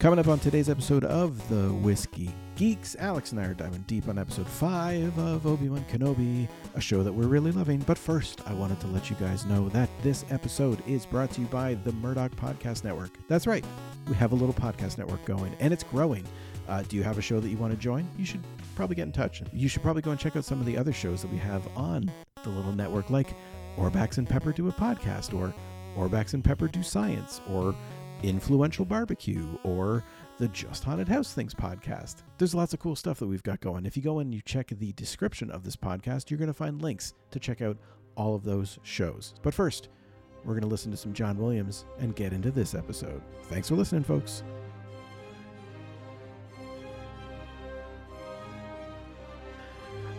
Coming up on today's episode of the Whiskey Geeks, Alex and I are diving deep on episode 5 of Obi Wan Kenobi, a show that we're really loving. But first, I wanted to let you guys know that this episode is brought to you by the Murdoch Podcast Network. That's right, we have a little podcast network going, and it's growing. Uh, do you have a show that you want to join? You should probably get in touch. You should probably go and check out some of the other shows that we have on the little network, like Orbax and Pepper do a podcast, or Orbax and Pepper do science, or Influential Barbecue or the Just Haunted House Things podcast. There's lots of cool stuff that we've got going. If you go and you check the description of this podcast, you're going to find links to check out all of those shows. But first, we're going to listen to some John Williams and get into this episode. Thanks for listening, folks.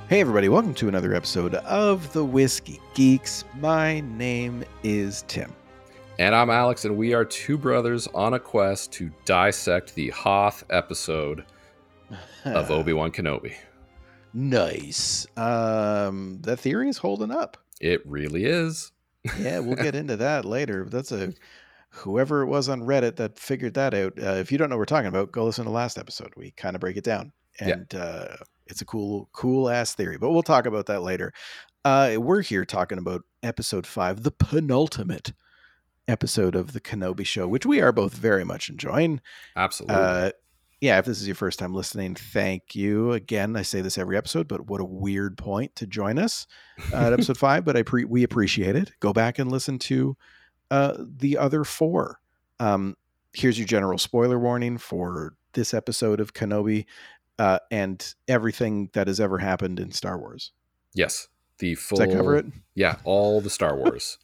Hey, everybody, welcome to another episode of The Whiskey Geeks. My name is Tim. And I'm Alex, and we are two brothers on a quest to dissect the Hoth episode of Obi Wan Kenobi. Nice. Um, that theory is holding up. It really is. yeah, we'll get into that later. That's a whoever it was on Reddit that figured that out. Uh, if you don't know what we're talking about, go listen to the last episode. We kind of break it down, and yeah. uh, it's a cool, cool ass theory. But we'll talk about that later. Uh, we're here talking about episode five, the penultimate episode of the Kenobi show, which we are both very much enjoying. Absolutely. Uh, yeah, if this is your first time listening, thank you again. I say this every episode, but what a weird point to join us uh, at episode five. But I pre- we appreciate it. Go back and listen to uh, the other four. Um, here's your general spoiler warning for this episode of Kenobi uh, and everything that has ever happened in Star Wars. Yes, the full. Does that cover it? Yeah, all the Star Wars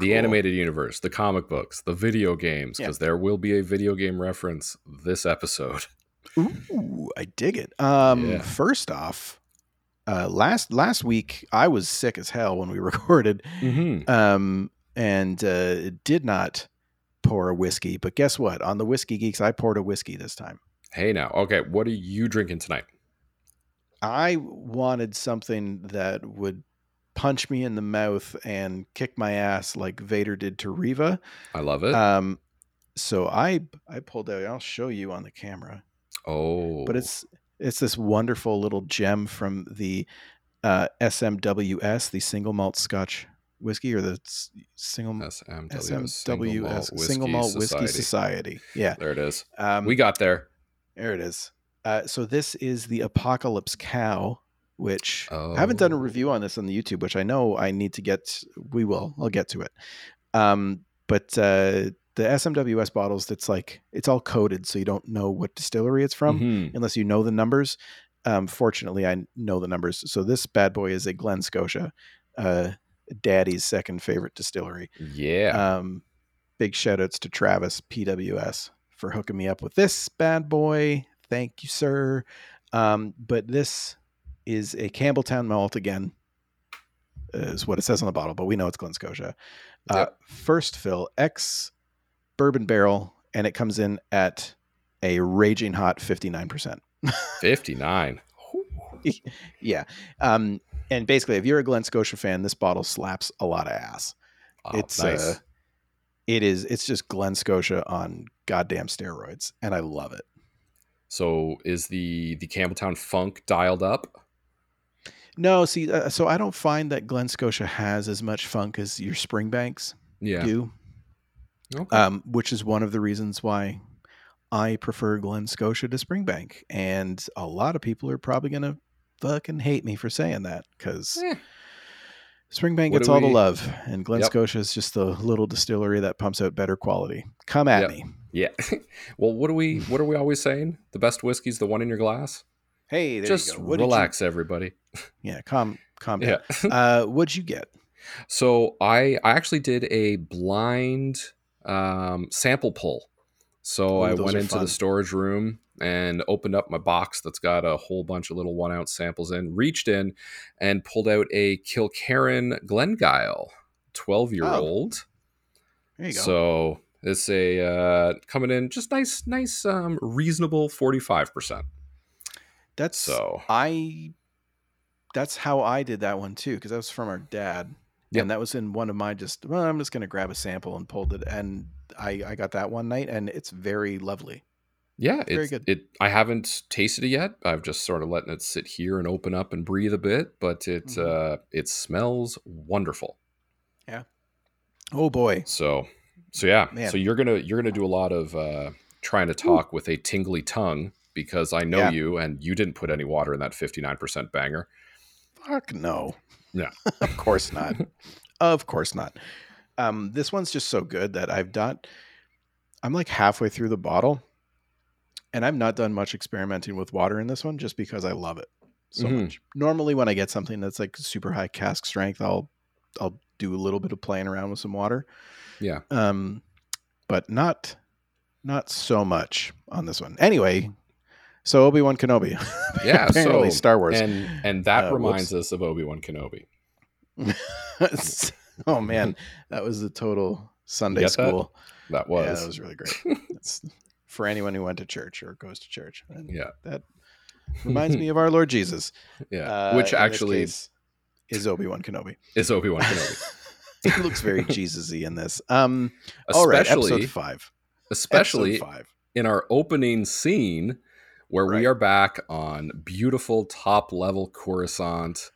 the cool. animated universe, the comic books, the video games, because yeah. there will be a video game reference this episode. Ooh, I dig it. Um, yeah. First off, uh, last last week I was sick as hell when we recorded, mm-hmm. um, and uh, did not pour a whiskey. But guess what? On the Whiskey Geeks, I poured a whiskey this time. Hey, now, okay, what are you drinking tonight? I wanted something that would punch me in the mouth and kick my ass like Vader did to Reva. I love it. Um, so I I pulled out. I'll show you on the camera. Oh, but it's it's this wonderful little gem from the uh, SMWS, the single malt Scotch whiskey, or the single SMWS, SMWS single malt, single malt whiskey society. Yeah, there it is. Um, we got there. There it is. Uh, so this is the Apocalypse Cow which oh. I haven't done a oh. review on this on the YouTube, which I know I need to get. We will. I'll get to it. Um, but uh, the SMWS bottles, it's like it's all coded, so you don't know what distillery it's from mm-hmm. unless you know the numbers. Um, fortunately, I know the numbers. So this bad boy is a Glen Scotia, uh, Daddy's second favorite distillery. Yeah. Um, big shout outs to Travis PWS for hooking me up with this bad boy. Thank you, sir. Um, but this is a Campbeltown malt again, is what it says on the bottle, but we know it's Glen Scotia. Uh, yep. First fill, X bourbon barrel, and it comes in at a raging hot 59%. 59. yeah. Um, and basically, if you're a Glen Scotia fan, this bottle slaps a lot of ass. Oh, it's nice. uh, it is it's just Glen Scotia on goddamn steroids, and I love it. So is the the Campbeltown Funk dialed up? No, see, uh, so I don't find that Glen Scotia has as much funk as your Springbanks yeah. do. Okay. Um, which is one of the reasons why I prefer Glen Scotia to Springbank. And a lot of people are probably going to fucking hate me for saying that because eh. Springbank gets all we... the love, and Glen yep. Scotia is just the little distillery that pumps out better quality. Come at yep. me. Yeah. well, what are we? What are we always saying? The best whiskey's the one in your glass. Hey, just relax, you... everybody. Yeah, calm, calm down. Yeah. uh, what'd you get? So I I actually did a blind um, sample pull. So Ooh, I went into fun. the storage room and opened up my box that's got a whole bunch of little one ounce samples in, reached in and pulled out a Kilkerran Glengyle, 12 year old. There you go. So it's a uh, coming in just nice, nice, um, reasonable 45%. That's so I that's how I did that one too because that was from our dad. Yep. And that was in one of my just well, I'm just gonna grab a sample and pulled it and I I got that one night and it's very lovely. Yeah, very good. It I haven't tasted it yet. I've just sort of letting it sit here and open up and breathe a bit, but it mm-hmm. uh, it smells wonderful. Yeah. Oh boy. So so yeah. Man. So you're gonna you're gonna do a lot of uh, trying to talk Ooh. with a tingly tongue because I know yeah. you and you didn't put any water in that 59% banger. Fuck no. Yeah. of course not. of course not. Um, this one's just so good that I've done. I'm like halfway through the bottle, and I've not done much experimenting with water in this one just because I love it so mm-hmm. much. Normally, when I get something that's like super high cask strength, I'll I'll do a little bit of playing around with some water. Yeah. Um, but not not so much on this one. Anyway, so Obi Wan Kenobi. yeah, apparently so, Star Wars, and and that uh, reminds whoops. us of Obi Wan Kenobi. oh man, that was a total Sunday school. That? that? was yeah, that was really great. It's for anyone who went to church or goes to church. And yeah, that reminds me of our Lord Jesus. Yeah, uh, which actually is Obi Wan Kenobi. Is Obi Wan Kenobi. he looks very Jesusy in this. Um, especially, all right, episode five. Especially episode five. in our opening scene where right. we are back on beautiful top level Coruscant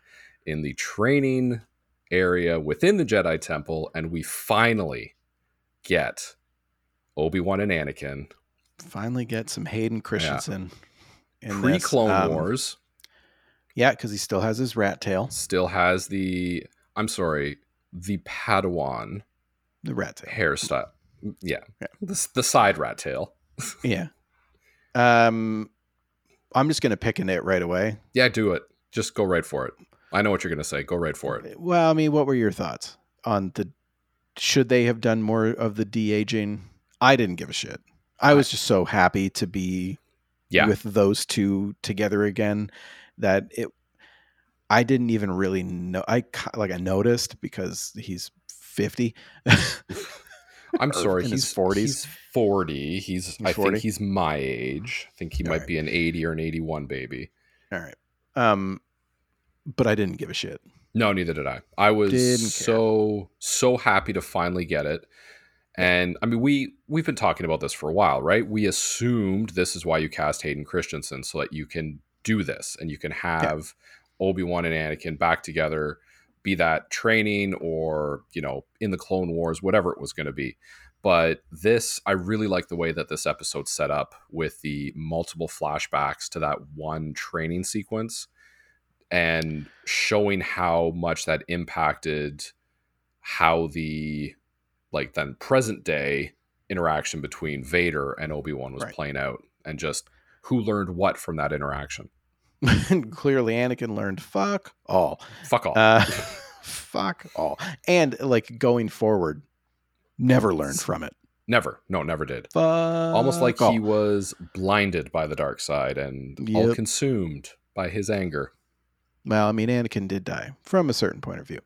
in the training area within the Jedi Temple, and we finally get Obi Wan and Anakin. Finally, get some Hayden Christensen yeah. in pre Clone um, Wars. Yeah, because he still has his rat tail. Still has the. I'm sorry, the Padawan. The rat tail hairstyle. Yeah, yeah. The, the side rat tail. yeah. Um, I'm just gonna pick a nit right away. Yeah, do it. Just go right for it. I know what you're gonna say. Go right for it. Well, I mean, what were your thoughts on the? Should they have done more of the de aging? I didn't give a shit. I was just so happy to be yeah. with those two together again that it I didn't even really know I like I noticed because he's 50 I'm sorry, he's 40s. He's 40. He's, he's I 40? think he's my age. I think he All might right. be an 80 or an 81 baby. All right. Um but I didn't give a shit. No, neither did I. I was so so happy to finally get it. And I mean, we we've been talking about this for a while, right? We assumed this is why you cast Hayden Christensen so that you can do this and you can have yeah. Obi Wan and Anakin back together be that training or you know in the clone wars whatever it was going to be but this i really like the way that this episode set up with the multiple flashbacks to that one training sequence and showing how much that impacted how the like then present day interaction between vader and obi-wan was right. playing out and just who learned what from that interaction clearly Anakin learned fuck all. Fuck all. Uh, fuck all. And like going forward, never learned from it. Never. No, never did. Fuck Almost like all. he was blinded by the dark side and yep. all consumed by his anger. Well, I mean, Anakin did die from a certain point of view.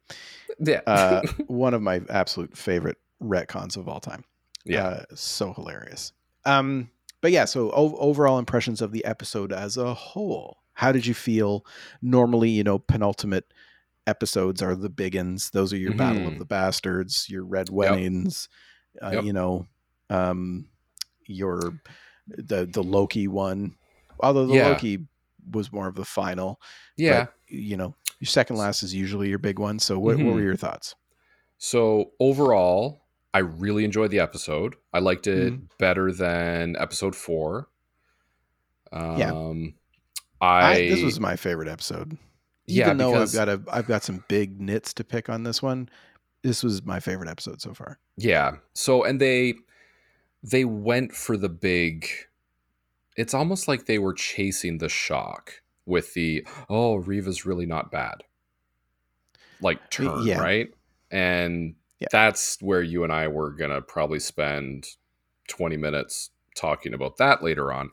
Yeah. uh, one of my absolute favorite retcons of all time. Yeah. Uh, so hilarious. Um, but yeah, so o- overall impressions of the episode as a whole. How did you feel? Normally, you know, penultimate episodes are the big ones. Those are your mm-hmm. Battle of mm-hmm. the Bastards, your Red Weddings, yep. Uh, yep. you know, um, your the the Loki one. Although the yeah. Loki was more of the final. Yeah. But, you know, your second last is usually your big one. So what, mm-hmm. what were mm-hmm. your thoughts? So overall, I really enjoyed the episode. I liked it mm-hmm. better than episode four. Um, yeah. I, I, this was my favorite episode. Even yeah, though I've got a I've got some big nits to pick on this one, this was my favorite episode so far. Yeah. So and they they went for the big it's almost like they were chasing the shock with the oh Reva's really not bad. Like turn, yeah. right? And yeah. that's where you and I were gonna probably spend 20 minutes talking about that later on.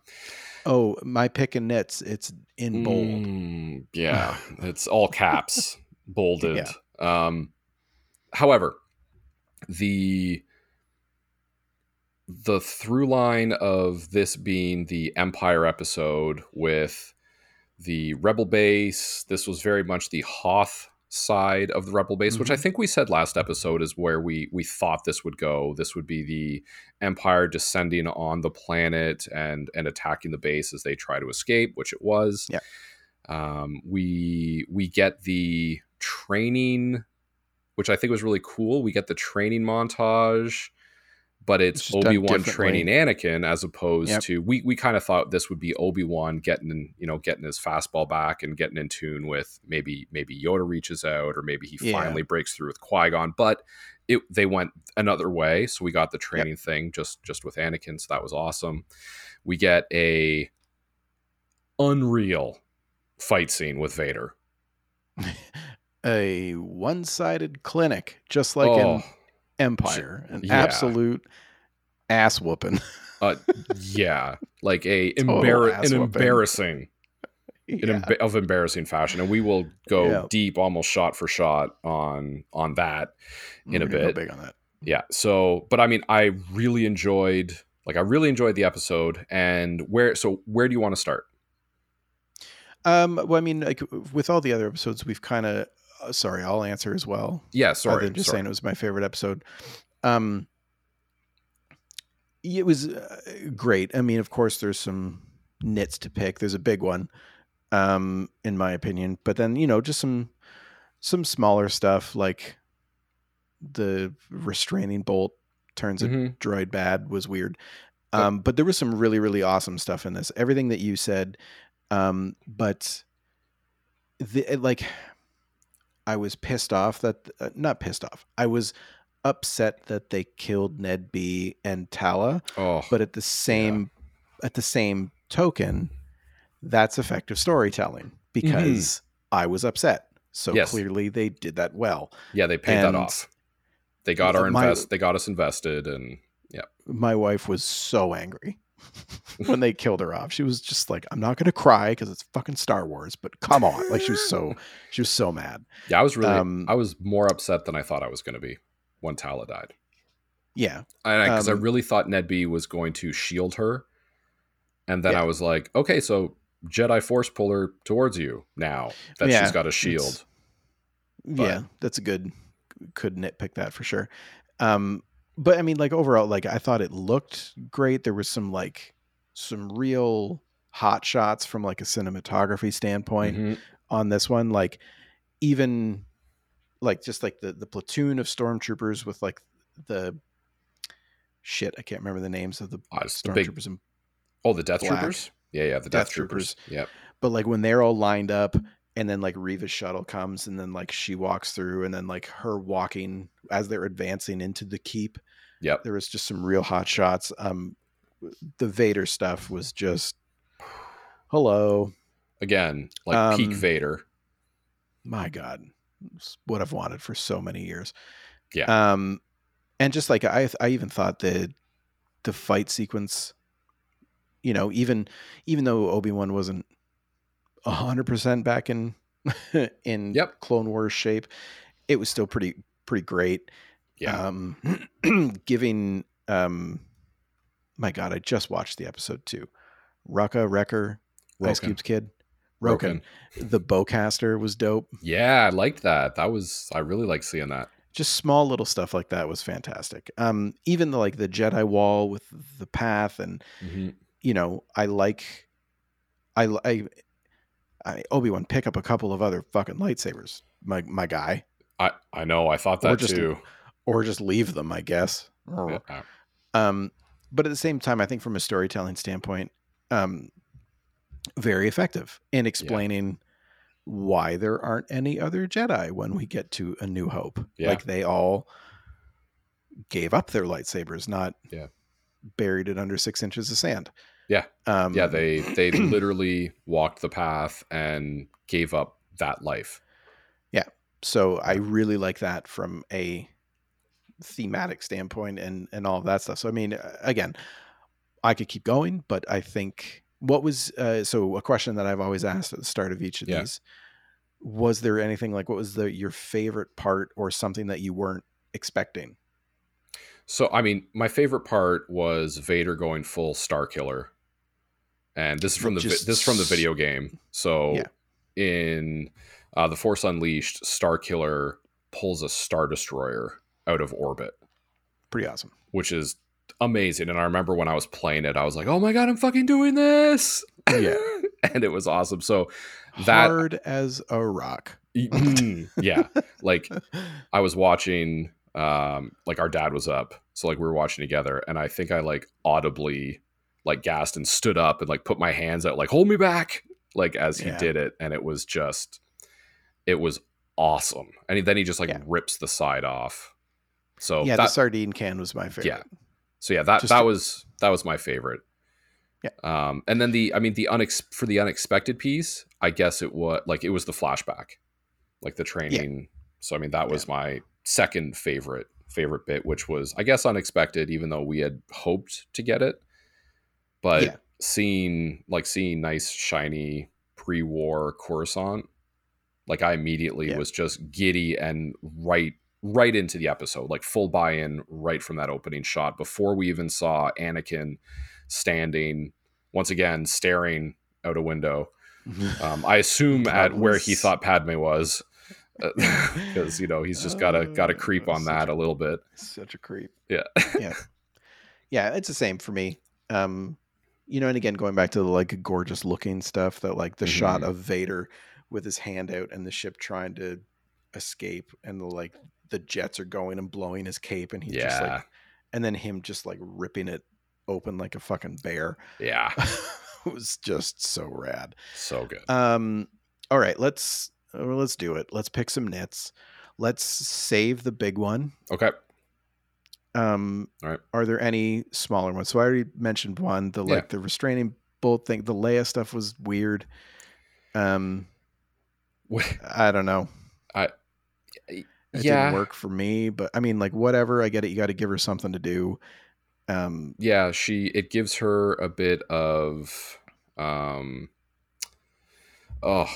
Oh, my pick and nits, it's in bold. Mm, yeah, it's all caps, bolded. Yeah. Um, however, the the through line of this being the Empire episode with the Rebel base, this was very much the Hoth side of the rebel base mm-hmm. which i mm-hmm. think we said last episode is where we we thought this would go this would be the empire descending on the planet and and attacking the base as they try to escape which it was yeah um, we we get the training which i think was really cool we get the training montage but it's, it's Obi Wan training Anakin as opposed yep. to we we kind of thought this would be Obi Wan getting you know getting his fastball back and getting in tune with maybe maybe Yoda reaches out or maybe he yeah. finally breaks through with Qui Gon, but it they went another way, so we got the training yep. thing just just with Anakin, so that was awesome. We get a unreal fight scene with Vader. a one-sided clinic, just like oh. in Empire, an yeah. absolute ass whooping. uh, yeah, like a embar- an embarrassing, yeah. an em- of embarrassing fashion, and we will go yeah. deep, almost shot for shot on on that in We're a bit. big on that. Yeah. So, but I mean, I really enjoyed, like, I really enjoyed the episode, and where. So, where do you want to start? Um. Well, I mean, like with all the other episodes, we've kind of uh, sorry, I'll answer as well. Yeah, sorry. Other than just sorry. saying it was my favorite episode. Um, it was uh, great. I mean, of course, there's some nits to pick. There's a big one, um, in my opinion. But then you know, just some some smaller stuff like the restraining bolt turns mm-hmm. a droid bad was weird. Um, but there was some really really awesome stuff in this. Everything that you said, um, but the like I was pissed off that uh, not pissed off. I was upset that they killed Ned B and Tala. Oh, but at the same yeah. at the same token, that's effective storytelling because mm-hmm. I was upset. So yes. clearly they did that well. Yeah, they paid and that off. They got our invest. My, they got us invested, and yeah. My wife was so angry. when they killed her off. She was just like, I'm not going to cry because it's fucking Star Wars, but come on. Like she was so, she was so mad. Yeah, I was really, um, I was more upset than I thought I was going to be when Tala died. Yeah. Because I, um, I, really thought Ned B was going to shield her. And then yeah. I was like, okay, so Jedi Force pull her towards you now that yeah, she's got a shield. But, yeah, that's a good, could nitpick that for sure. Um, but I mean, like overall, like I thought it looked great. There was some like some real hot shots from like a cinematography standpoint mm-hmm. on this one. Like even like just like the the platoon of stormtroopers with like the shit. I can't remember the names of the uh, stormtroopers. Big, oh, the Death Black. Troopers. Yeah, yeah, the Death, Death Troopers. troopers. Yep. But like when they're all lined up and then like Reva's shuttle comes and then like she walks through and then like her walking as they're advancing into the keep. Yep. There was just some real hot shots. Um the Vader stuff was just hello. Again, like um, peak Vader. My God. what I've wanted for so many years. Yeah. Um and just like I I even thought the the fight sequence you know, even even though Obi-Wan wasn't hundred percent back in in yep. Clone Wars shape, it was still pretty pretty great. Yeah. Um, giving um, my God, I just watched the episode too. Rucka Wrecker, Roken. Ice Cube's kid. Roken. Roken. The bowcaster was dope. Yeah, I liked that. That was I really like seeing that. Just small little stuff like that was fantastic. Um, even the like the Jedi wall with the path and mm-hmm. you know, I like I I I, Obi Wan pick up a couple of other fucking lightsabers, my my guy. I I know. I thought that or just, too. Or just leave them, I guess. Yeah. Um, but at the same time, I think from a storytelling standpoint, um, very effective in explaining yeah. why there aren't any other Jedi when we get to A New Hope. Yeah. Like they all gave up their lightsabers, not yeah. buried it under six inches of sand. Yeah. Um, yeah, they they literally walked the path and gave up that life. Yeah. So I really like that from a thematic standpoint and and all of that stuff. So I mean, again, I could keep going, but I think what was uh, so a question that I've always asked at the start of each of yeah. these was there anything like what was the your favorite part or something that you weren't expecting? So I mean, my favorite part was Vader going full Starkiller and this is from the Just, this is from the video game. So yeah. in uh, the Force Unleashed, Starkiller pulls a Star Destroyer out of orbit. Pretty awesome. Which is amazing. And I remember when I was playing it, I was like, oh my God, I'm fucking doing this. Yeah. and it was awesome. So that. Hard as a rock. Mm, yeah. Like I was watching, um, like our dad was up. So like we were watching together. And I think I like audibly like gasped and stood up and like put my hands out, like, hold me back. Like as he yeah. did it. And it was just, it was awesome. And then he just like yeah. rips the side off. So yeah, that, the sardine can was my favorite. Yeah. So yeah, that Just that to, was that was my favorite. Yeah. Um, and then the I mean the unex for the unexpected piece, I guess it was like it was the flashback, like the training. Yeah. So I mean that was my second favorite favorite bit, which was I guess unexpected, even though we had hoped to get it. But yeah. seeing like seeing nice shiny pre-war Coruscant, like I immediately yeah. was just giddy and right right into the episode, like full buy-in right from that opening shot before we even saw Anakin standing once again staring out a window. Mm-hmm. Um, I assume at was... where he thought Padme was, because uh, you know he's just got to got to creep on that a, a, little bit. Such a creep. Yeah. yeah. Yeah, it's the same for me. Um, you know, and again, going back to the like gorgeous looking stuff that like the mm-hmm. shot of Vader with his hand out and the ship trying to escape and the like the jets are going and blowing his cape and he's yeah. just like and then him just like ripping it open like a fucking bear. Yeah. it was just so rad. So good. Um all right, let's uh, let's do it. Let's pick some nits. Let's save the big one. Okay. Um all right. Are there any smaller ones? So I already mentioned one, the like yeah. the restraining bolt thing, the Leia stuff was weird. Um I don't know. I it yeah. didn't work for me, but I mean, like, whatever. I get it. You got to give her something to do. Um, yeah, she. It gives her a bit of, um, oh,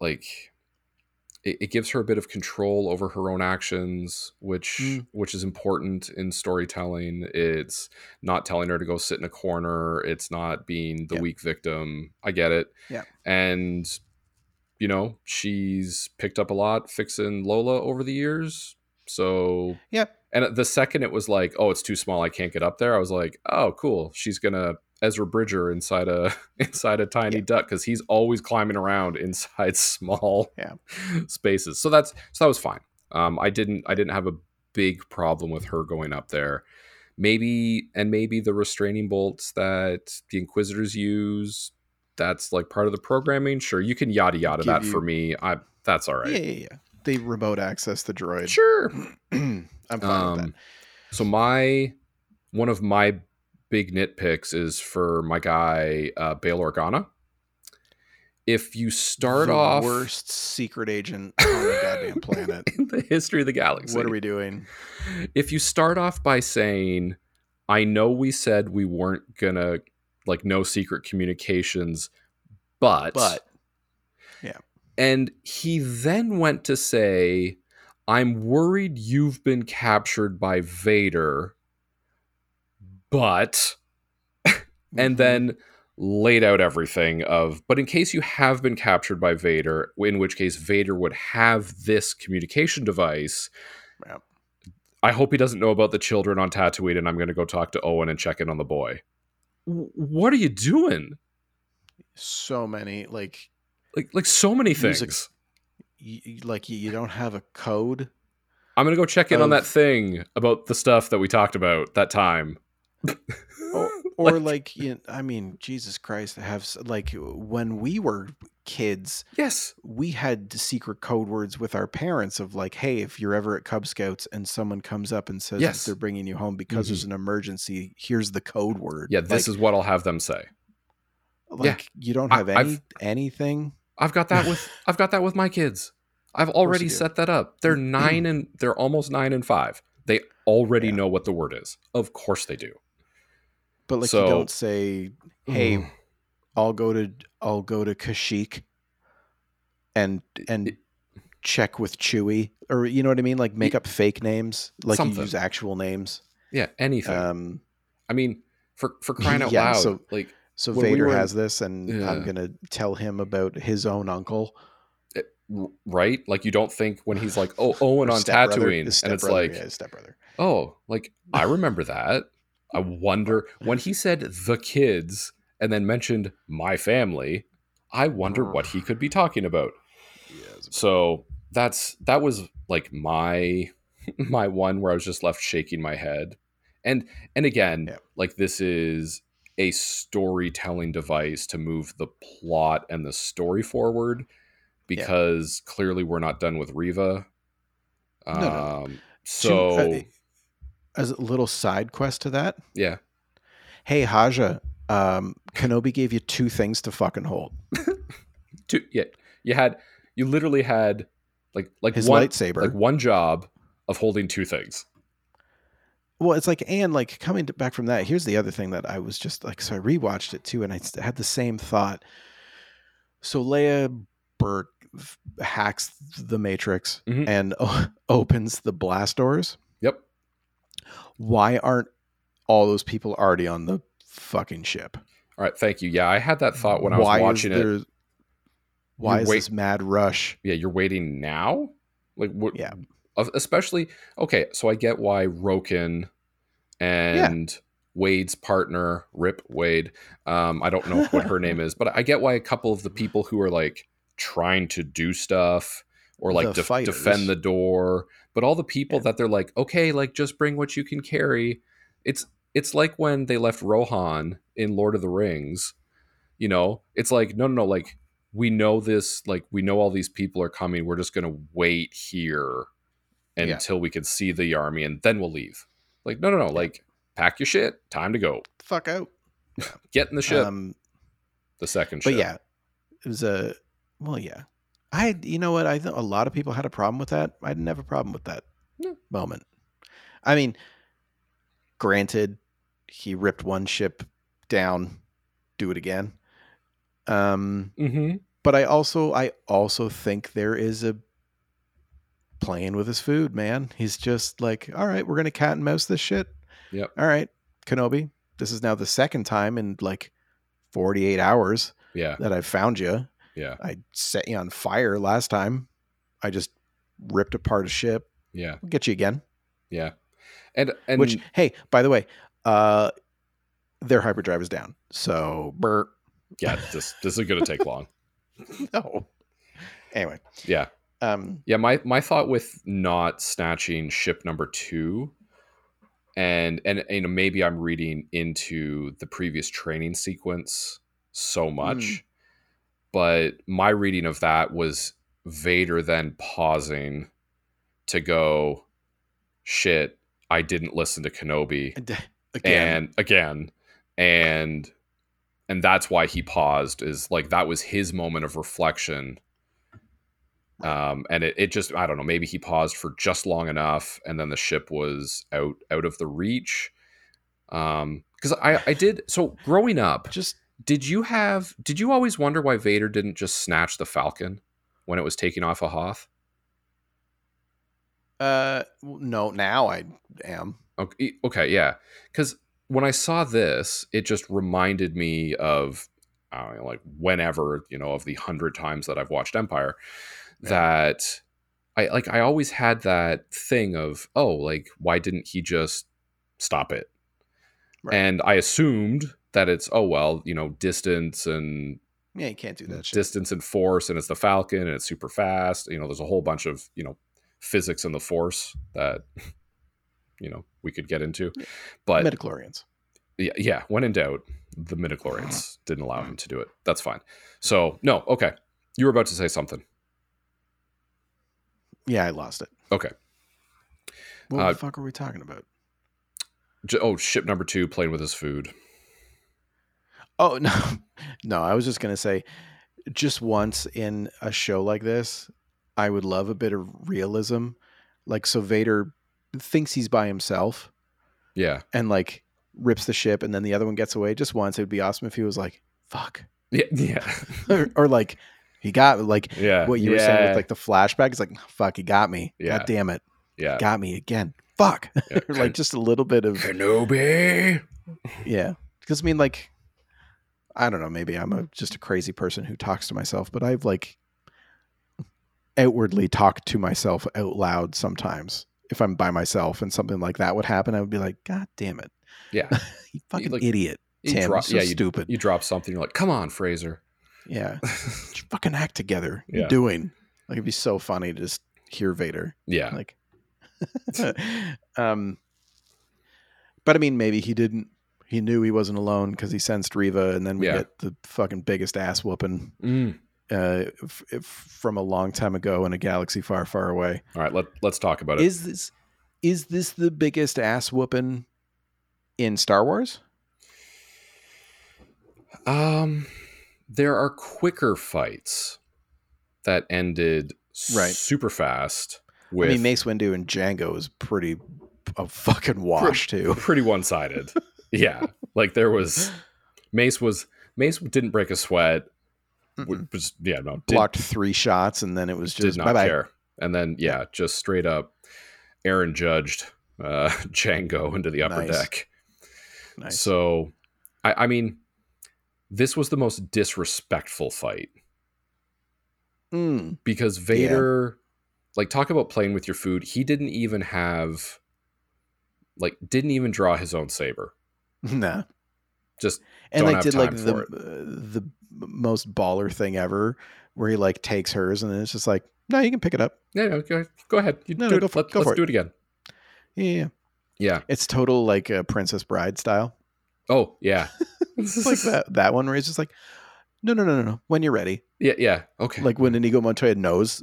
like, it, it, gives her a bit of control over her own actions, which mm. which is important in storytelling. It's not telling her to go sit in a corner. It's not being the weak victim. I get it. Yeah, and you know, she's picked up a lot fixing Lola over the years. So, yeah. And the second it was like, oh, it's too small, I can't get up there. I was like, oh, cool. She's gonna Ezra Bridger inside a inside a tiny yeah. duck because he's always climbing around inside small yeah. spaces. So that's so that was fine. Um, I didn't I didn't have a big problem with her going up there. Maybe and maybe the restraining bolts that the Inquisitors use that's like part of the programming, sure, you can yada yada that you, for me. I that's all right. Yeah, yeah, yeah. They remote access the droid. Sure, I'm fine um, with that. So my one of my big nitpicks is for my guy uh, Bail Organa. If you start the off worst secret agent on the goddamn planet in the history of the galaxy, what are we doing? If you start off by saying, "I know we said we weren't gonna like no secret communications, but but yeah. And he then went to say, "I'm worried you've been captured by Vader, but," mm-hmm. and then laid out everything of, but in case you have been captured by Vader, in which case Vader would have this communication device. Yeah. I hope he doesn't know about the children on Tatooine, and I'm going to go talk to Owen and check in on the boy what are you doing? So many like like like so many things. You, like you don't have a code. I'm gonna go check in of, on that thing about the stuff that we talked about that time. Or, or like, like you know, I mean, Jesus Christ, I have like when we were kids, yes, we had secret code words with our parents of like, hey, if you're ever at Cub Scouts and someone comes up and says yes. they're bringing you home because mm-hmm. there's an emergency, here's the code word. Yeah, this like, is what I'll have them say. Like yeah. you don't have I, any I've, anything. I've got that with I've got that with my kids. I've already set that up. They're nine and they're almost nine and five. They already yeah. know what the word is. Of course they do. But like so, you don't say, "Hey, mm. I'll go to I'll go to Kashyyyk and and check with Chewy or you know what I mean? Like make up fake names, like something. you use actual names. Yeah, anything. Um, I mean, for for crying out yeah, loud, so, like so Vader we has this, and yeah. I'm gonna tell him about his own uncle. It, right? Like you don't think when he's like, "Oh, Owen on Tatooine," and it's like, yeah, stepbrother. Oh, like I remember that. I wonder when he said the kids and then mentioned my family. I wonder what he could be talking about. Yeah, so that's that was like my my one where I was just left shaking my head. And and again, yeah. like this is a storytelling device to move the plot and the story forward because yeah. clearly we're not done with Reva. Um, no, no. So uh, as a little side quest to that, yeah. Hey Haja, um, Kenobi gave you two things to fucking hold. two, yeah, you had you literally had like like his one, lightsaber, like one job of holding two things. Well, it's like, and like coming to, back from that, here's the other thing that I was just like, so I rewatched it too, and I had the same thought. So Leia Burke hacks the Matrix mm-hmm. and opens the blast doors. Yep. Why aren't all those people already on the fucking ship? All right, thank you. Yeah, I had that thought when I was watching it. Why is wait- this mad rush? Yeah, you're waiting now. Like what? Yeah especially okay so i get why roken and yeah. wade's partner rip wade um, i don't know what her name is but i get why a couple of the people who are like trying to do stuff or like de- defend the door but all the people yeah. that they're like okay like just bring what you can carry it's it's like when they left rohan in lord of the rings you know it's like no no no like we know this like we know all these people are coming we're just gonna wait here until we can see the army and then we'll leave. Like, no, no, no. Yeah. Like, pack your shit. Time to go. Fuck out. Get in the ship. Um, the second but yeah, it was a, well, yeah. I, you know what? I think a lot of people had a problem with that. I didn't have a problem with that no. moment. I mean, granted, he ripped one ship down, do it again. Um, mm-hmm. but I also, I also think there is a playing with his food, man. He's just like, all right, we're gonna cat and mouse this shit. Yep. All right, Kenobi. This is now the second time in like 48 hours. Yeah. That I've found you. Yeah. I set you on fire last time. I just ripped apart a ship. Yeah. I'll get you again. Yeah. And and which hey, by the way, uh their hyperdrive is down. So burr. Yeah, this this is gonna take long. no. Anyway. Yeah. Um, yeah, my my thought with not snatching ship number two, and and you know maybe I'm reading into the previous training sequence so much, mm. But my reading of that was Vader then pausing to go, shit, I didn't listen to Kenobi again. and again, and and that's why he paused. Is like that was his moment of reflection um, and it, it just I don't know maybe he paused for just long enough and then the ship was out out of the reach um because I I did so growing up just did you have did you always wonder why Vader didn't just snatch the Falcon when it was taking off a Hoth? Uh, no. Now I am. Okay, okay yeah. Because when I saw this, it just reminded me of, I don't know, like whenever you know of the hundred times that I've watched Empire, that I like I always had that thing of oh like why didn't he just stop it? Right. And I assumed that it's oh well you know distance and yeah you can't do that distance shit. and force and it's the Falcon and it's super fast. You know there's a whole bunch of you know physics and the force that you know we could get into. But midichlorians. Yeah yeah when in doubt the midichlorians didn't allow him to do it. That's fine. So no okay. You were about to say something. Yeah, I lost it. Okay. What uh, the fuck are we talking about? Oh, ship number two playing with his food. Oh no, no! I was just gonna say, just once in a show like this, I would love a bit of realism. Like, so Vader thinks he's by himself. Yeah. And like rips the ship, and then the other one gets away. Just once, it would be awesome if he was like, "Fuck." Yeah. Yeah. or, or like he got like yeah, what you yeah. were saying with like the flashback. It's like fuck, he got me. Yeah. God damn it. Yeah, got me again. Fuck. Yeah. like just a little bit of Kenobi. Yeah, because I mean, like, I don't know. Maybe I'm a, just a crazy person who talks to myself, but I've like outwardly talked to myself out loud sometimes. If I'm by myself and something like that would happen, I would be like, God damn it. Yeah. you fucking like, idiot. You Tim, drop, so yeah, stupid. You, you drop something, you're like, come on, Fraser. Yeah. fucking act together. Yeah. You're doing. Like it'd be so funny to just hear Vader. Yeah. Like um but I mean maybe he didn't he knew he wasn't alone because he sensed Reva, and then we Yeah. get the fucking biggest ass whooping Mm. uh f- f- from a long time ago in a galaxy far, far away. All right, let, let's talk about it. Is this is this the biggest ass whooping in Star Wars? Um, there are quicker fights that ended Right. super fast. With I mean, Mace Windu and Jango is pretty a fucking wash too. pretty one sided. yeah, like there was Mace was Mace didn't break a sweat. Mm-mm. Was yeah no did, Blocked three shots and then it was just not bye bye. care. And then yeah, just straight up, Aaron judged uh, Jango into the upper Nice. deck. Nice. So, I, I mean, this was the most disrespectful fight Mm, because Vader, like, talk about playing with your food. He didn't even have, like, didn't even draw his own saber. nah. Just And like did like the uh, the most baller thing ever, where he like takes hers and then it's just like, no, you can pick it up. yeah, no, go, go ahead. You No, do no, it. go for- Let, go us for do it. it again. Yeah, yeah, yeah. Yeah. it's total like a Princess Bride style. Oh yeah. It's like that that one where he's just like, no, no, no, no, no. When you're ready, Yeah. Yeah. Okay. like when Inigo Montoya knows,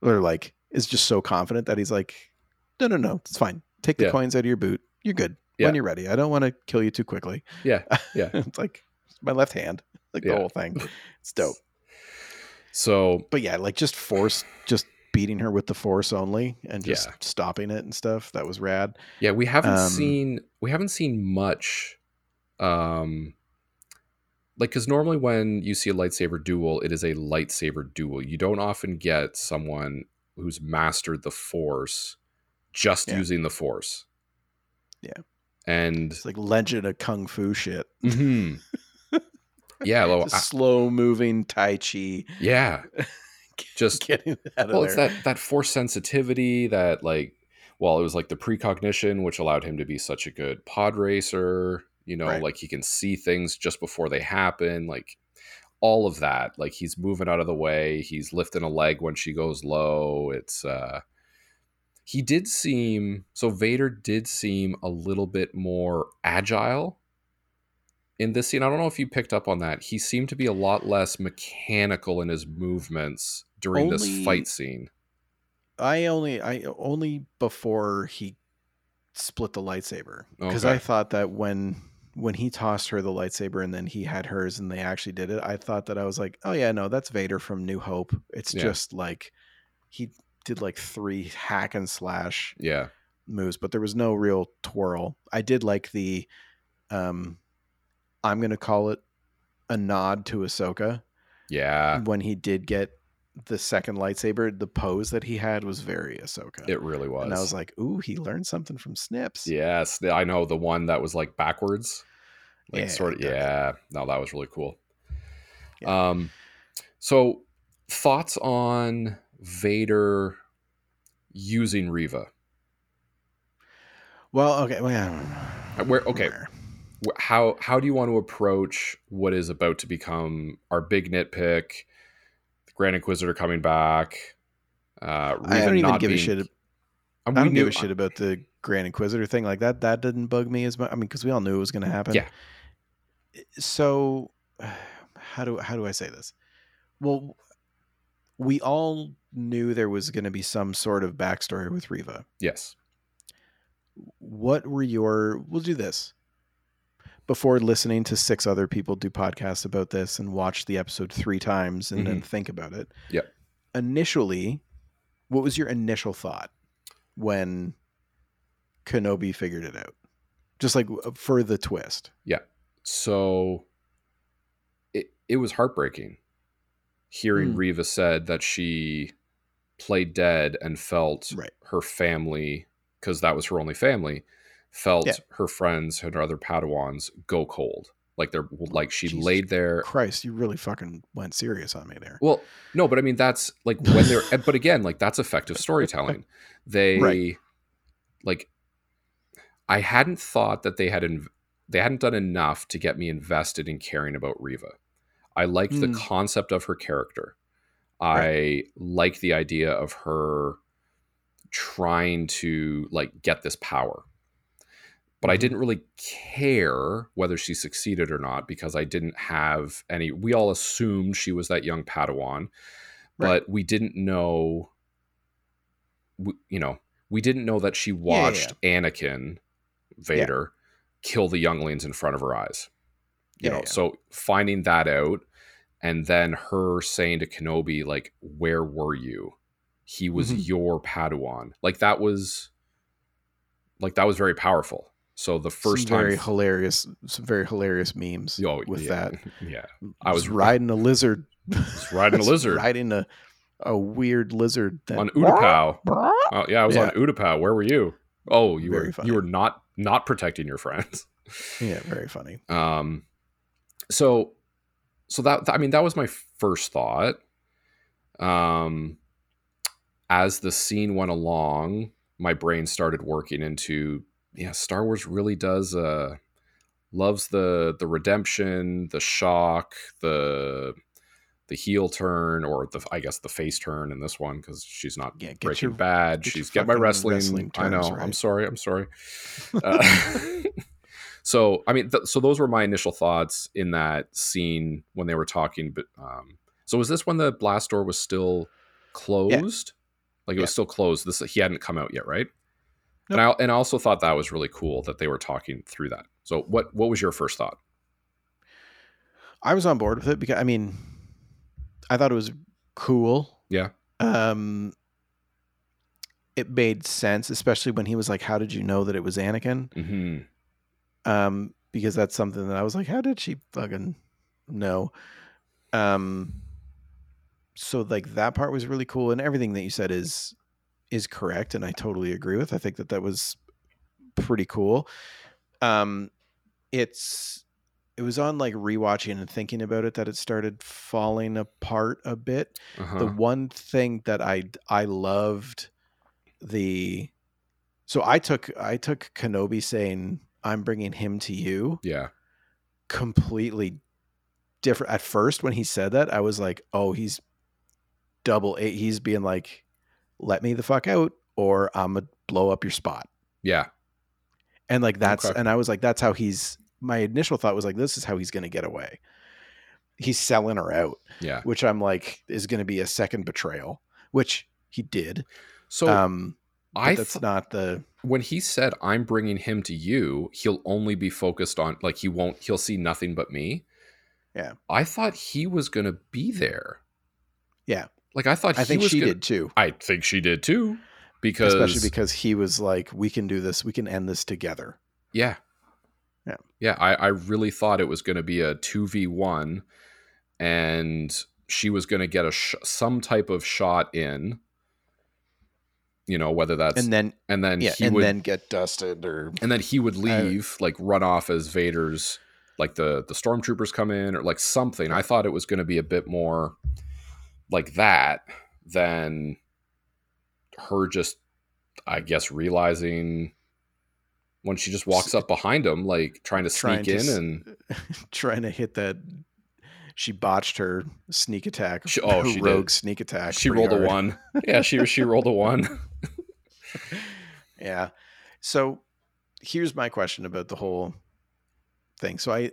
or like is just so confident that he's like, no, no, no, it's fine. Take the Yeah. coins out of your boot. You're good. Yeah. When you're ready, I don't want to kill you too quickly. Yeah, yeah. it's like my left hand, like Yeah. the whole thing. It's dope. So But yeah, like just force, just beating her with the force only and just Yeah. stopping it and stuff. That was rad. yeah, we haven't Um, seen we haven't seen much. Um, like because normally when you see a lightsaber duel, it is a lightsaber duel. You don't often get someone who's mastered the force just Yeah. using the force. Yeah. And It's like legend of kung fu shit. Mhm. yeah, well, I- slow moving Tai Chi. yeah, just Getting out of well it's that that force sensitivity that like well it was like the precognition which allowed him to be such a good pod racer you know Right. like he can see things just before they happen like all of that like he's moving out of the way he's lifting a leg when she goes low it's uh he did seem so vader did seem a little bit more agile in this scene i don't know if you picked up on that he seemed to be a lot less mechanical in his movements during Only- this fight scene I only I only before he split the lightsaber because Okay. I thought that when when he tossed her the lightsaber and then he had hers and they actually did it, I thought that I was like, oh yeah, no, that's Vader from New Hope. It's Yeah. just like he did like three hack and slash yeah moves, but there was no real twirl. I did like the um I'm gonna call it a nod to Ahsoka yeah when he did get the second lightsaber. The pose that he had was very Ahsoka. it really was And I was like, ooh, he learned something from Snips. yes i know the one that was like backwards like Yeah, sort of yeah no that was really cool Yeah. um so thoughts on vader using reva Well, okay. Well. Uh, where okay wh- how how do you want to approach what is about to become our big nitpick the grand inquisitor coming back uh I don't even give a being- shit. and I don't give a shit about the Grand Inquisitor thing like that. That didn't bug me as much. I mean, because we all knew it was going to happen. Yeah. So, how do how do I say this? Well, we all knew there was going to be some sort of backstory with Reva. yes. What were your we'll do this. Before listening to six other people do podcasts about this and watch the episode three times and then think about it. Yep. initially what was your initial thought when kenobi figured it out? Just like uh, for the twist. Yeah. so it it was heartbreaking hearing Mm. Reva said that she played dead and felt Right. her family because that was her only family felt Yeah. her friends and her other padawans go cold Like they're like she Jesus laid there. Christ, you really fucking went serious on me there. Well, no, but I mean that's like when they're. but again, like that's effective storytelling. They right. like. I hadn't thought that they had in, they hadn't done enough to get me invested in caring about Reva. I liked mm. the concept of her character. I like the idea of her trying to like get this power. But I mm-hmm. didn't really care whether she succeeded or not because I didn't have any. We all assumed she was that young Padawan, but right. we didn't know. You know, we didn't know that she watched yeah, yeah. Anakin Vader yeah. kill the younglings in front of her eyes. You know, so finding that out and then her saying to Kenobi, like, where were you? He was mm-hmm. your Padawan. Like that was like that was very powerful. So the first some time, very hilarious, some very hilarious memes oh, with yeah, that. Yeah, I was riding a lizard. riding a lizard. riding a a weird lizard that, on Utapau. oh yeah, I was yeah. on Utapau. Where were you? Oh, you very were funny. you were not not protecting your friends. yeah, very funny. Um, so so that I mean that was my first thought. Um, as the scene went along, my brain started working into yeah, Star Wars really does uh loves the the redemption, the shock, the the heel turn or the I guess the face turn in this one because she's not yeah, Breaking your, Bad. She's get my wrestling. wrestling I know. Right. I'm sorry. I'm sorry. Uh, so I mean, th- so those were my initial thoughts in that scene when they were talking. But um, so was this when the blast door was still closed? Yeah. Like it yeah. was still closed. This he hadn't come out yet, right? Nope. And I and I also thought that was really cool that they were talking through that. So what what was your first thought? I was on board with it because I mean, I thought it was cool. Yeah. Um, it made sense, especially when he was like, "How did you know that it was Anakin?" Mm-hmm um, because that's something that I was like, how did she fucking know? Um, so like that part was really cool, and everything that you said is is correct, and I totally agree with. I think that that was pretty cool. Um, it's it was on like rewatching and thinking about it that it started falling apart a bit. Uh-huh. The one thing that I I loved the so I took I took Kenobi saying I'm bringing him to you. Yeah. Completely different. At first, when he said that, I was like, oh, he's double eight. He's being like, let me the fuck out or I'm going to blow up your spot. Yeah. And like, that's, okay. and I was like, that's how he's, my initial thought was like, this is how he's going to get away. He's selling her out. Yeah. Which I'm like, is going to be a second betrayal, which he did. So, um, I that's th- not the when he said I'm bringing him to you, he'll only be focused on like he won't he'll see nothing but me. Yeah. I thought he was going to be there. Yeah. Like I thought I think she gonna, did too. I think she did too because especially because he was like we can do this, we can end this together. Yeah. Yeah. Yeah, I I really thought it was going to be a 2v1 and she was going to get a sh- some type of shot in you know whether that's and then and then yeah, and would, then get dusted or and then he would leave uh, like run off as Vader's like the the stormtroopers come in or like something. I thought it was going to be a bit more like that than her just I guess realizing when she just walks up behind him like trying to sneak trying in and trying to hit that she botched her sneak attack. She, oh, she rogue did. sneak attack. She rolled hard. a one. Yeah, she she rolled a one. yeah. So here's my question about the whole thing. So I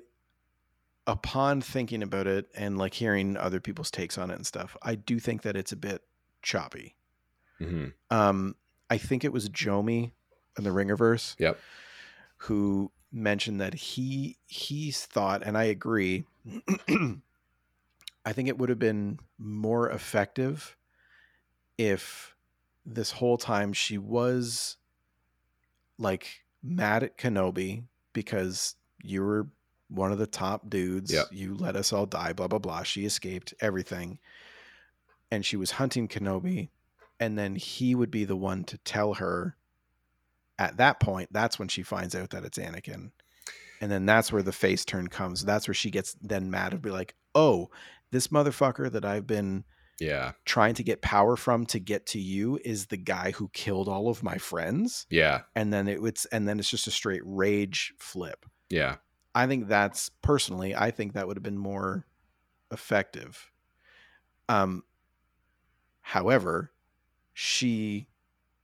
upon thinking about it and like hearing other people's takes on it and stuff, I do think that it's a bit choppy. Mm-hmm. Um, I think it was Jomi in the Ringerverse. Yep. Who mentioned that he he's thought, and I agree. I think it would have been more effective if this whole time she was like mad at Kenobi because you were one of the top dudes. Yep. You let us all die, blah, blah, blah. She escaped everything. And she was hunting Kenobi. And then he would be the one to tell her at that point, that's when she finds out that it's Anakin. And then that's where the face turn comes. That's where she gets then mad and be like, "Oh, this motherfucker that I've been yeah trying to get power from to get to you is the guy who killed all of my friends." Yeah. And then it was and then it's just a straight rage flip. Yeah. I think that's personally, I think that would have been more effective. Um however, she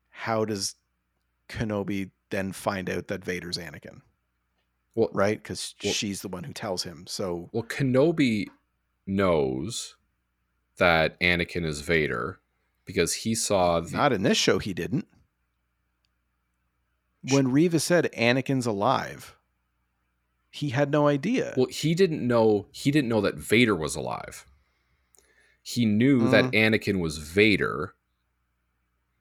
how does Kenobi then find out that Vader's Anakin? Well, right? Because well, she's the one who tells him. So, well, Kenobi knows that Anakin is Vader because he saw. The... Not in this show, he didn't. When Reva said Anakin's alive, he had no idea. Well, he didn't know. He didn't know that Vader was alive. He knew mm. that Anakin was Vader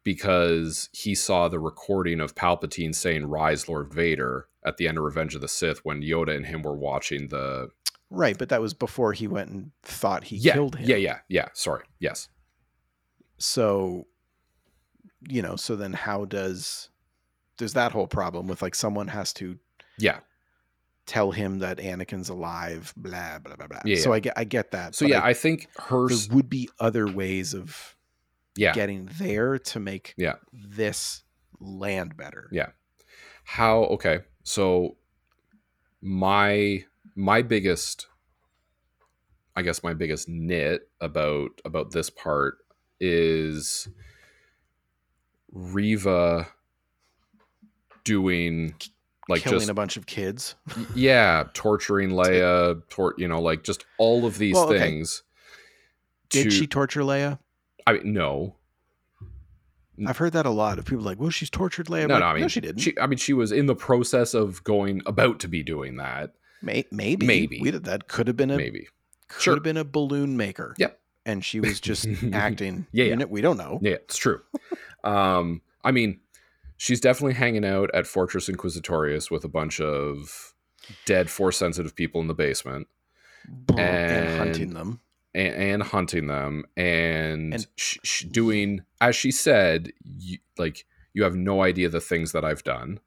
because he saw the recording of Palpatine saying "Rise, Lord Vader" at the end of Revenge of the Sith when Yoda and him were watching the. Right, but that was before he went and thought he yeah, killed him. Yeah, yeah, yeah. Sorry. Yes. So, you know, so then how does there's that whole problem with like someone has to yeah tell him that Anakin's alive, blah blah blah blah. Yeah, so yeah. I get I get that. So yeah, I, I, think her there would be other ways of yeah getting there to make yeah this land better. Yeah. How okay. So my my biggest I guess my biggest nit about about this part is Reva doing like killing just, a bunch of kids. yeah, torturing Leia, tor- you know, like just all of these well, okay. things. Did to, she torture Leia? I mean, no. I've heard that a lot of people like, well, she's tortured Leia. No, like, no, I mean, no, she didn't. She, I mean, she was in the process of going about to be doing that. May, maybe, maybe we that. Could have been a maybe. Could sure. have been a balloon maker. Yep. And she was just acting. Yeah, yeah. We don't know. Yeah, it's true. um, I mean, she's definitely hanging out at Fortress Inquisitorius with a bunch of dead force sensitive people in the basement. And, and hunting them and, and hunting them and, and sh- sh- doing as she said you, like you have no idea the things that i've done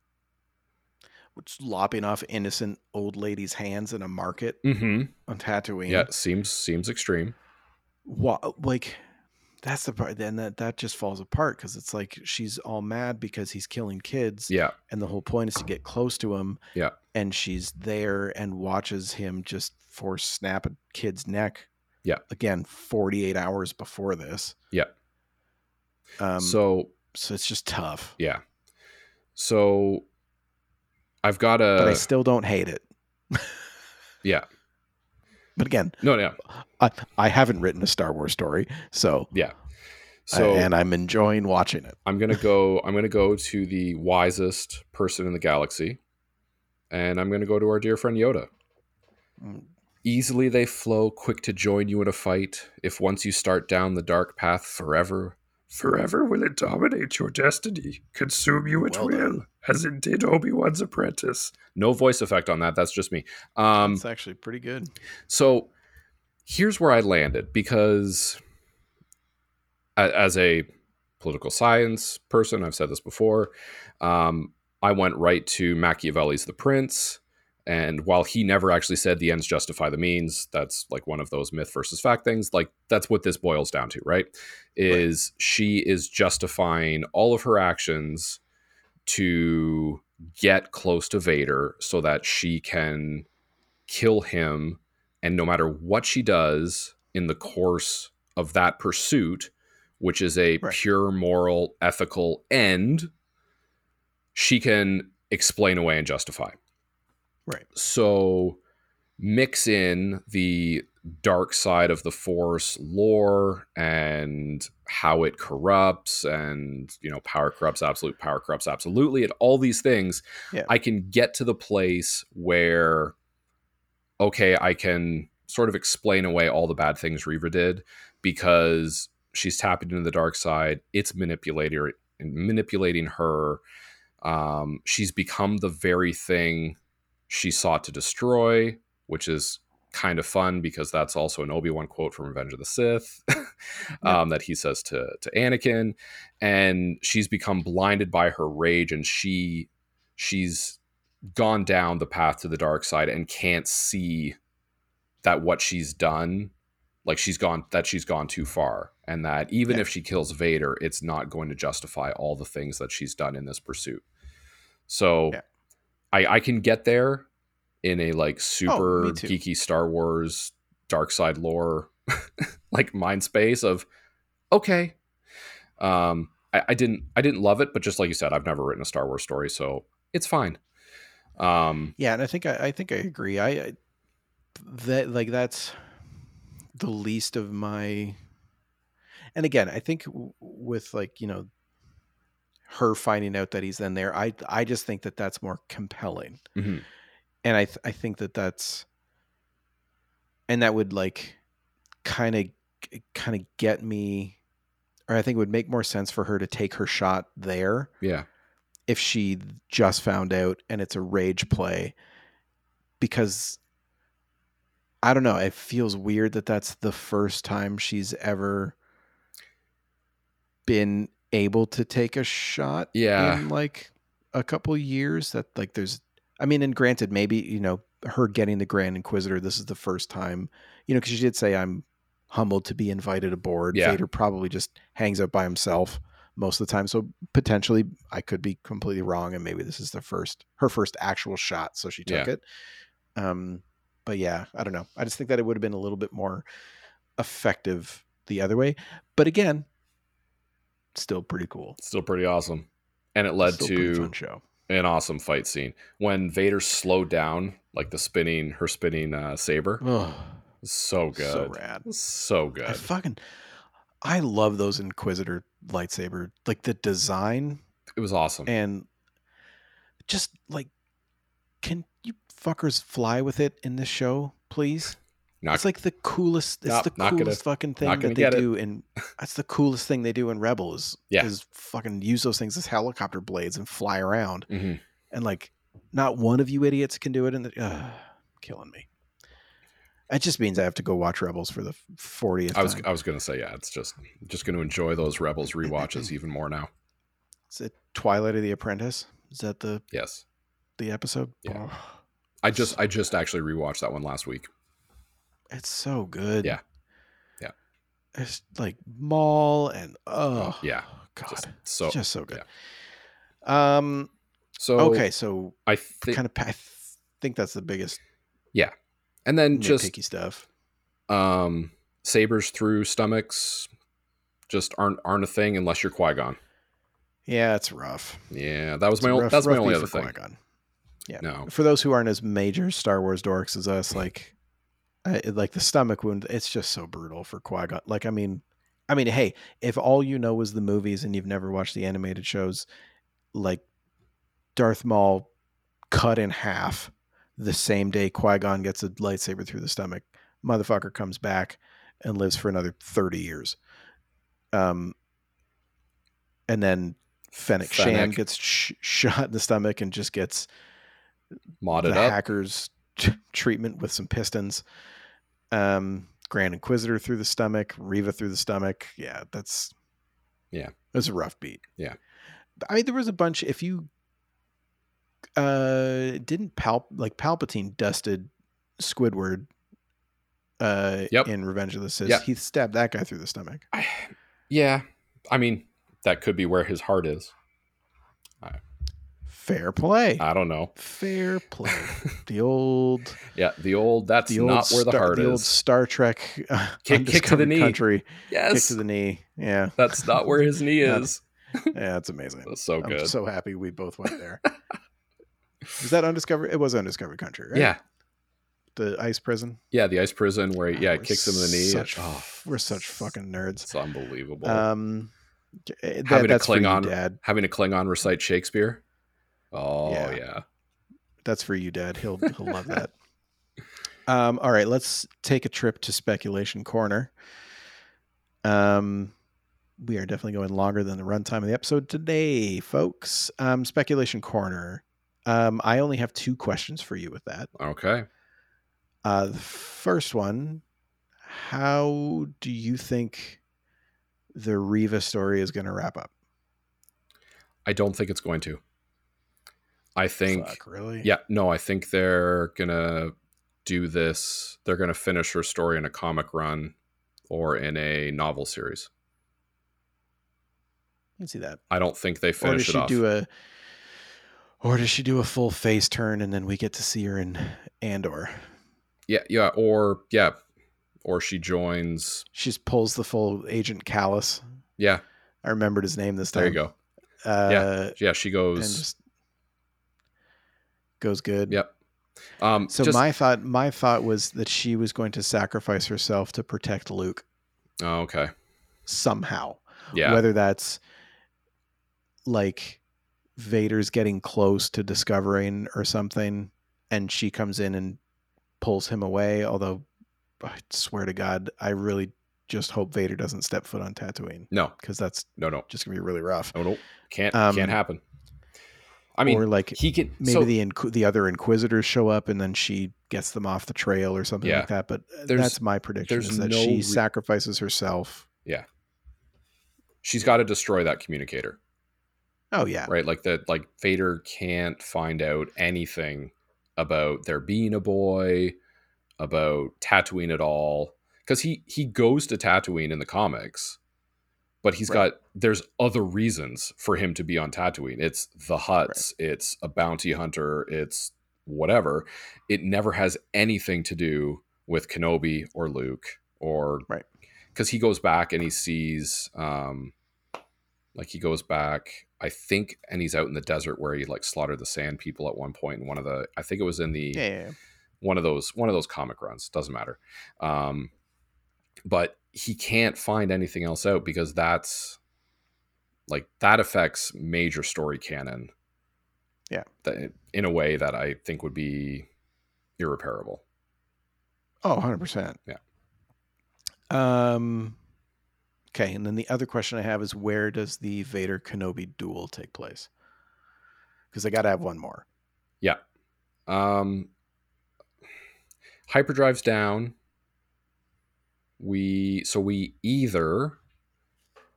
which lopping off innocent old ladies hands in a market mm-hmm. on tatooine yeah seems seems extreme what like that's the part then that that just falls apart because it's like she's all mad because he's killing kids yeah and the whole point is to get close to him yeah and she's there and watches him just force snap a kid's neck yeah. Again, 48 hours before this. Yeah. Um, so so it's just tough. Yeah. So I've got a But I still don't hate it. yeah. But again, no, no. I, I haven't written a Star Wars story, so yeah. So I, and I'm enjoying watching it. I'm gonna go. I'm gonna go to the wisest person in the galaxy, and I'm gonna go to our dear friend Yoda. Mm. Easily they flow, quick to join you in a fight. If once you start down the dark path forever, forever will it dominate your destiny, consume you at well will, as it did Obi Wan's apprentice. No voice effect on that. That's just me. Um, It's actually pretty good. So here's where I landed because as a political science person, I've said this before. Um, I went right to Machiavelli's The Prince. And while he never actually said the ends justify the means, that's like one of those myth versus fact things. Like that's what this boils down to, right? Is right. she is justifying all of her actions to get close to Vader so that she can kill him. And no matter what she does in the course of that pursuit, which is a right. pure moral, ethical end, she can explain away and justify. Right. So mix in the dark side of the force lore and how it corrupts and you know power corrupts absolute power corrupts absolutely and all these things yeah. i can get to the place where okay i can sort of explain away all the bad things reva did because she's tapping into the dark side it's manipulating manipulating her um, she's become the very thing she sought to destroy, which is kind of fun because that's also an Obi Wan quote from Revenge of the Sith um, that he says to to Anakin, and she's become blinded by her rage, and she she's gone down the path to the dark side and can't see that what she's done like she's gone that she's gone too far and that even if she kills Vader it's not going to justify all the things that she's done in this pursuit. So yeah. I I can get there in a like oh, super oh, geeky Star Wars dark side lore like mind space of okay. Um I, I didn't I didn't love it, but just like you said, I've never written a Star Wars story, so it's fine. Um Yeah, and I think I, I think I agree. I, I that like that's the least of my and again i think with like you know her finding out that he's then there i i just think that that's more compelling mm-hmm. and i th- i think that that's and that would like kind of kind of get me or i think it would make more sense for her to take her shot there yeah if she just found out and it's a rage play because I don't know. It feels weird that that's the first time she's ever been able to take a shot. Yeah. In like a couple years that like there's, I mean, and granted, maybe, you know, her getting the Grand Inquisitor, this is the first time, you know, because she did say, I'm humbled to be invited aboard. Yeah. Vader probably just hangs out by himself most of the time. So potentially I could be completely wrong. And maybe this is the first, her first actual shot. So she took yeah. it. Um, but yeah, I don't know. I just think that it would have been a little bit more effective the other way. But again, still pretty cool. Still pretty awesome. And it led still to an awesome fight scene. When Vader slowed down, like the spinning, her spinning uh, saber. Oh, so good. So rad. So good. I fucking, I love those Inquisitor lightsaber. Like the design. It was awesome. And just like, can you fuckers fly with it in this show, please? Not, it's like the coolest. It's nope, the coolest gonna, fucking thing that they do, and that's the coolest thing they do in Rebels. Yeah, is fucking use those things as helicopter blades and fly around, mm-hmm. and like not one of you idiots can do it. And uh, killing me. It just means I have to go watch Rebels for the 40th. I was time. I was gonna say yeah. It's just just going to enjoy those Rebels re-watches even more now. Is it Twilight of the Apprentice? Is that the yes the episode? Yeah. Oh. I just I just actually rewatched that one last week. It's so good. Yeah. Yeah. It's like Maul and oh, oh yeah. God. Just so just so good. Yeah. Um so okay, so I think kind of I think that's the biggest Yeah. And then just picky stuff. Um sabers through stomachs just aren't aren't a thing unless you're Qui-Gon. Yeah, it's rough. Yeah, that was it's my rough, that's my only other thing. Qui-Gon. Yeah. No. For those who aren't as major Star Wars dorks as us, like, I, like the stomach wound, it's just so brutal for Qui Gon. Like, I mean, I mean, hey, if all you know is the movies and you've never watched the animated shows, like Darth Maul cut in half the same day Qui Gon gets a lightsaber through the stomach, motherfucker comes back and lives for another thirty years. Um, and then Fennec, Fennec. Shand gets sh- shot in the stomach and just gets modded the up. hackers t- treatment with some pistons. Um, Grand Inquisitor through the stomach, Reva through the stomach. Yeah, that's yeah, it was a rough beat. Yeah, I mean there was a bunch. If you uh didn't Pal like Palpatine dusted Squidward uh yep. in Revenge of the Sith, yep. he stabbed that guy through the stomach. I, yeah, I mean that could be where his heart is. Fair play. I don't know. Fair play. the old. Yeah, the old. That's the not where the Star, heart the is. Old Star Trek. Uh, kick, kick to the knee. Country. Yes. Kick to the knee. Yeah. That's not where his knee is. yeah, that's amazing. That's so good. I'm so happy we both went there. is that undiscovered? It was undiscovered country, right? Yeah. The ice prison. Yeah, the ice prison where yeah, it kicks him in the knee. Such, oh, we're such fucking nerds. It's unbelievable. Um, that, having a Klingon, you, Dad. having a Klingon recite Shakespeare. Oh yeah. yeah. That's for you, Dad. He'll he'll love that. Um, all right, let's take a trip to speculation corner. Um, we are definitely going longer than the runtime of the episode today, folks. Um, speculation corner. Um, I only have two questions for you with that. Okay. Uh, the first one: How do you think the Reva story is going to wrap up? I don't think it's going to. I think Fuck, really? Yeah, no, I think they're gonna do this. They're gonna finish her story in a comic run or in a novel series. I can see that. I don't think they Or does finish she it off. do a or does she do a full face turn and then we get to see her in Andor? yeah, yeah, or yeah, or she joins. She pulls the full Agent Kallus. Yeah, I remembered his name this time. there you go. Uh, Yeah, she and goes. Goes good. Yep. Um, So just- my thought, my thought was that she was going to sacrifice herself to protect Luke oh, okay. somehow. Yeah. Whether that's like Vader's getting close to discovering or something, and she comes in and pulls him away. Although I swear to God, I really just hope Vader doesn't step foot on Tatooine no, because that's no, no, just gonna be really rough. no, no. Can't Um, can't happen. I mean, or like he can maybe so, the inqu- the other Inquisitors show up and then she gets them off the trail or something Yeah. like that. But uh, that's my prediction: is that no she re- sacrifices herself. Yeah, she's got to destroy that communicator. Oh yeah, right? Like that, like Vader can't find out anything about there being a boy, about Tatooine at all, because he he goes to Tatooine in the comics, but he's Right. got there's other reasons for him to be on Tatooine. It's the Hutts, it's a bounty hunter, it's whatever. It never has anything to do with Kenobi or Luke or Right. because he goes back and he sees um like he goes back i think and he's out in the desert where he like slaughtered the sand people at one point in one of the i think it was in the yeah, yeah, yeah. one of those one of those comic runs doesn't matter um but he can't find anything else out because that's like that affects major story canon Yeah. that, in a way that i think would be irreparable Oh, 100%. Yeah. Um okay, and then the other question I have is where does the Vader Kenobi duel take place? Cuz I got to have one more. Yeah. Um, hyperdrive's down. We so we either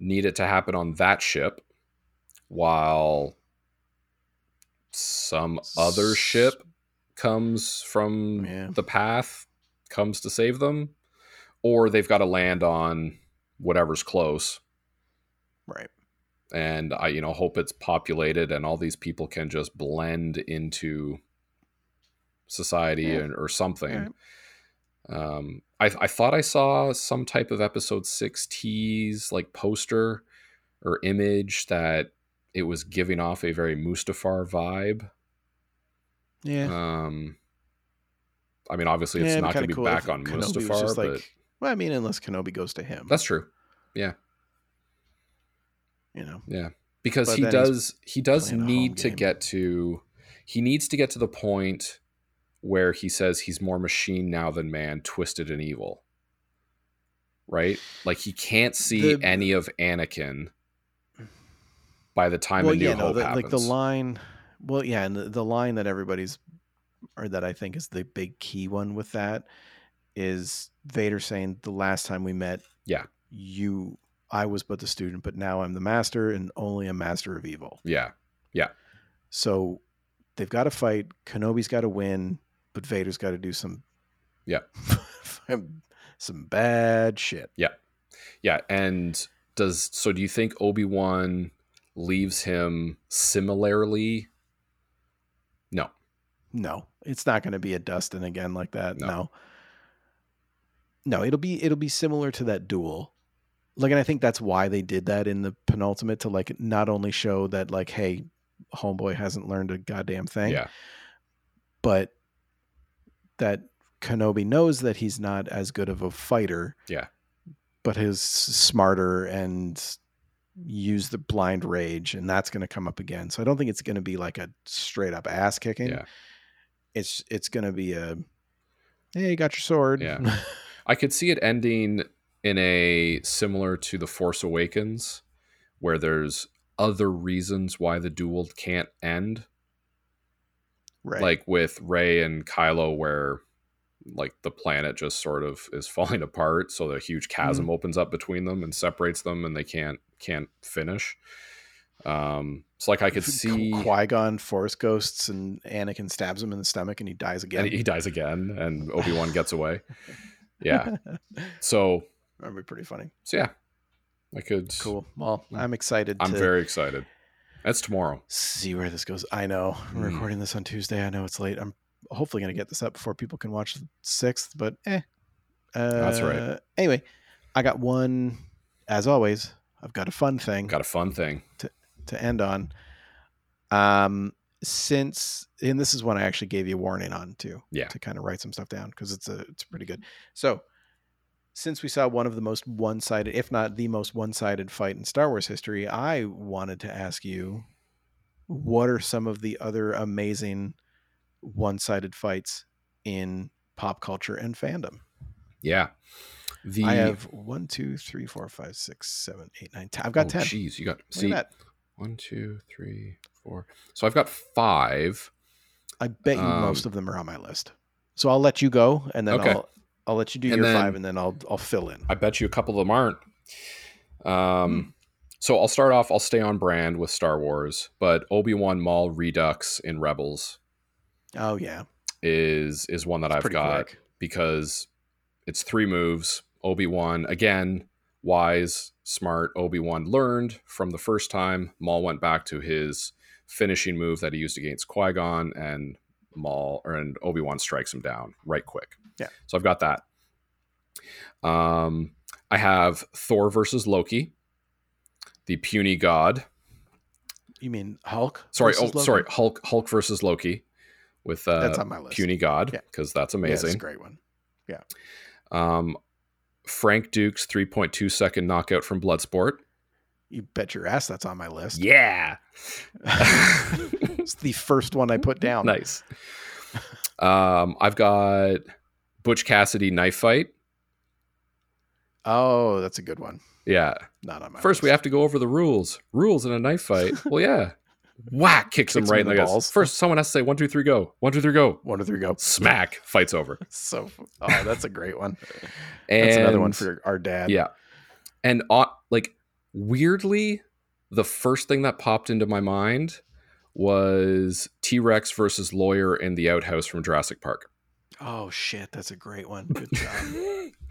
need it to happen on that ship, while some other ship comes from Yeah. the path, comes to save them, or they've got to land on whatever's close Right. and I, you know, hope it's populated and all these people can just blend into society Yeah. and, or something. Alright. Um, I, I thought I saw some type of episode six tease, like poster or image that it was giving off a very Mustafar vibe. Yeah. Um, I mean, obviously, it's Yeah, not going to be cool back on Kenobi Mustafar, but like- well, I mean unless Kenobi goes to him. that's true. Yeah. You know. Yeah, because he does he does need to get to he needs to get to the point where he says he's more machine now than man, twisted and evil. Right? Like he can't see The- any of Anakin by the time well, a New yeah, no, Hope the, happens. like the line. Well, yeah, and the, the line that everybody's, or that I think is the big key one with that, is Vader saying, "The last time we met, Yeah. you, I was but the student, but now I'm the master, and only a master of evil." Yeah. Yeah, So they've got to fight. Kenobi's got to win, but Vader's got to do some, Yeah. some bad shit. yeah. Yeah. And does so? Do you think Obi Wan leaves him similarly? No. No, it's not going to be a Dustin again like that. No. No. no. it'll be it'll be similar to that duel. Like, and I think that's why they did that in the penultimate to like not only show that like, hey, homeboy hasn't learned a goddamn thing, Yeah, but that Kenobi knows that he's not as good of a fighter. Yeah. But he's smarter and use the blind rage, and that's going to come up again. So I don't think it's going to be like a straight up ass kicking. yeah. It's it's going to be a hey, you got your sword. Yeah. I could see it ending in a similar to the Force Awakens, where there's other reasons why the duel can't end, right. like with Rey and Kylo, where like the planet just sort of is falling apart, so the huge chasm opens up between them and separates them, and they can't can't finish. Um, it's like I could see Qui Gon Force Ghosts and Anakin stabs him in the stomach and he dies again. And he dies again, and Obi Wan gets away. Yeah. So that'd be pretty funny. So yeah, I could. Cool. Well, I'm excited. I'm very excited. That's tomorrow. See where this goes. I know. We're mm. recording this on Tuesday. I know it's late. I'm hopefully going to get this up before people can watch the sixth, but eh. Uh, That's right. Uh, anyway, I got one. As always, I've got a fun thing. Got a fun thing to to end on. Um, since and this is one I actually gave you a warning on too. Yeah. To kind of write some stuff down because it's a it's pretty good. So since we saw one of the most one-sided, if not the most one-sided fight in Star Wars history, I wanted to ask you, what are some of the other amazing one-sided fights in pop culture and fandom? Yeah. The I have one, two, three, four, five, six, seven, eight, nine, ten. I've got oh, ten. Jeez, you got Look see one, two, three, four. So I've got five. I bet you um, most of them are on my list. So I'll let you go, and then okay. I'll I'll let you do and your then, five, and then I'll I'll fill in. I bet you a couple of them aren't. Um, hmm. so I'll start off. I'll stay on brand with Star Wars, but Obi Wan Maul Redux in Rebels. Oh yeah, is is one that it's I've got quick. because it's three moves. Obi Wan again, wise, smart. Obi Wan learned from the first time. Maul went back to his finishing move that he used against Qui Gon, and Maul or and Obi Wan strikes him down right quick. Yeah. So I've got that. Um, I have Thor versus Loki, the puny god. You mean Hulk? Sorry, oh, Loki? sorry, Hulk. Hulk versus Loki, with uh, that's on my list. Puny god, because yeah. that's amazing. Yeah, that's a great one. Yeah. Um, Frank Dux's 3.2 second knockout from Bloodsport. You bet your ass that's on my list. Yeah. it's the first one I put down. Nice. Um, I've got Butch Cassidy knife fight. Oh, that's a good one. Yeah. Not on my First, list. we have to go over the rules. Rules in a knife fight. well, yeah. Whack kicks, kicks him right in the balls. First, someone has to say one, two, three, go. One, two, three, go. One, two, three, go. Smack. Fight's over. so, oh, that's a great one. and, that's another one for our dad. Yeah. And uh, like weirdly, the first thing that popped into my mind was T Rex versus Lawyer in the outhouse from Jurassic Park. Oh shit, that's a great one. Good job.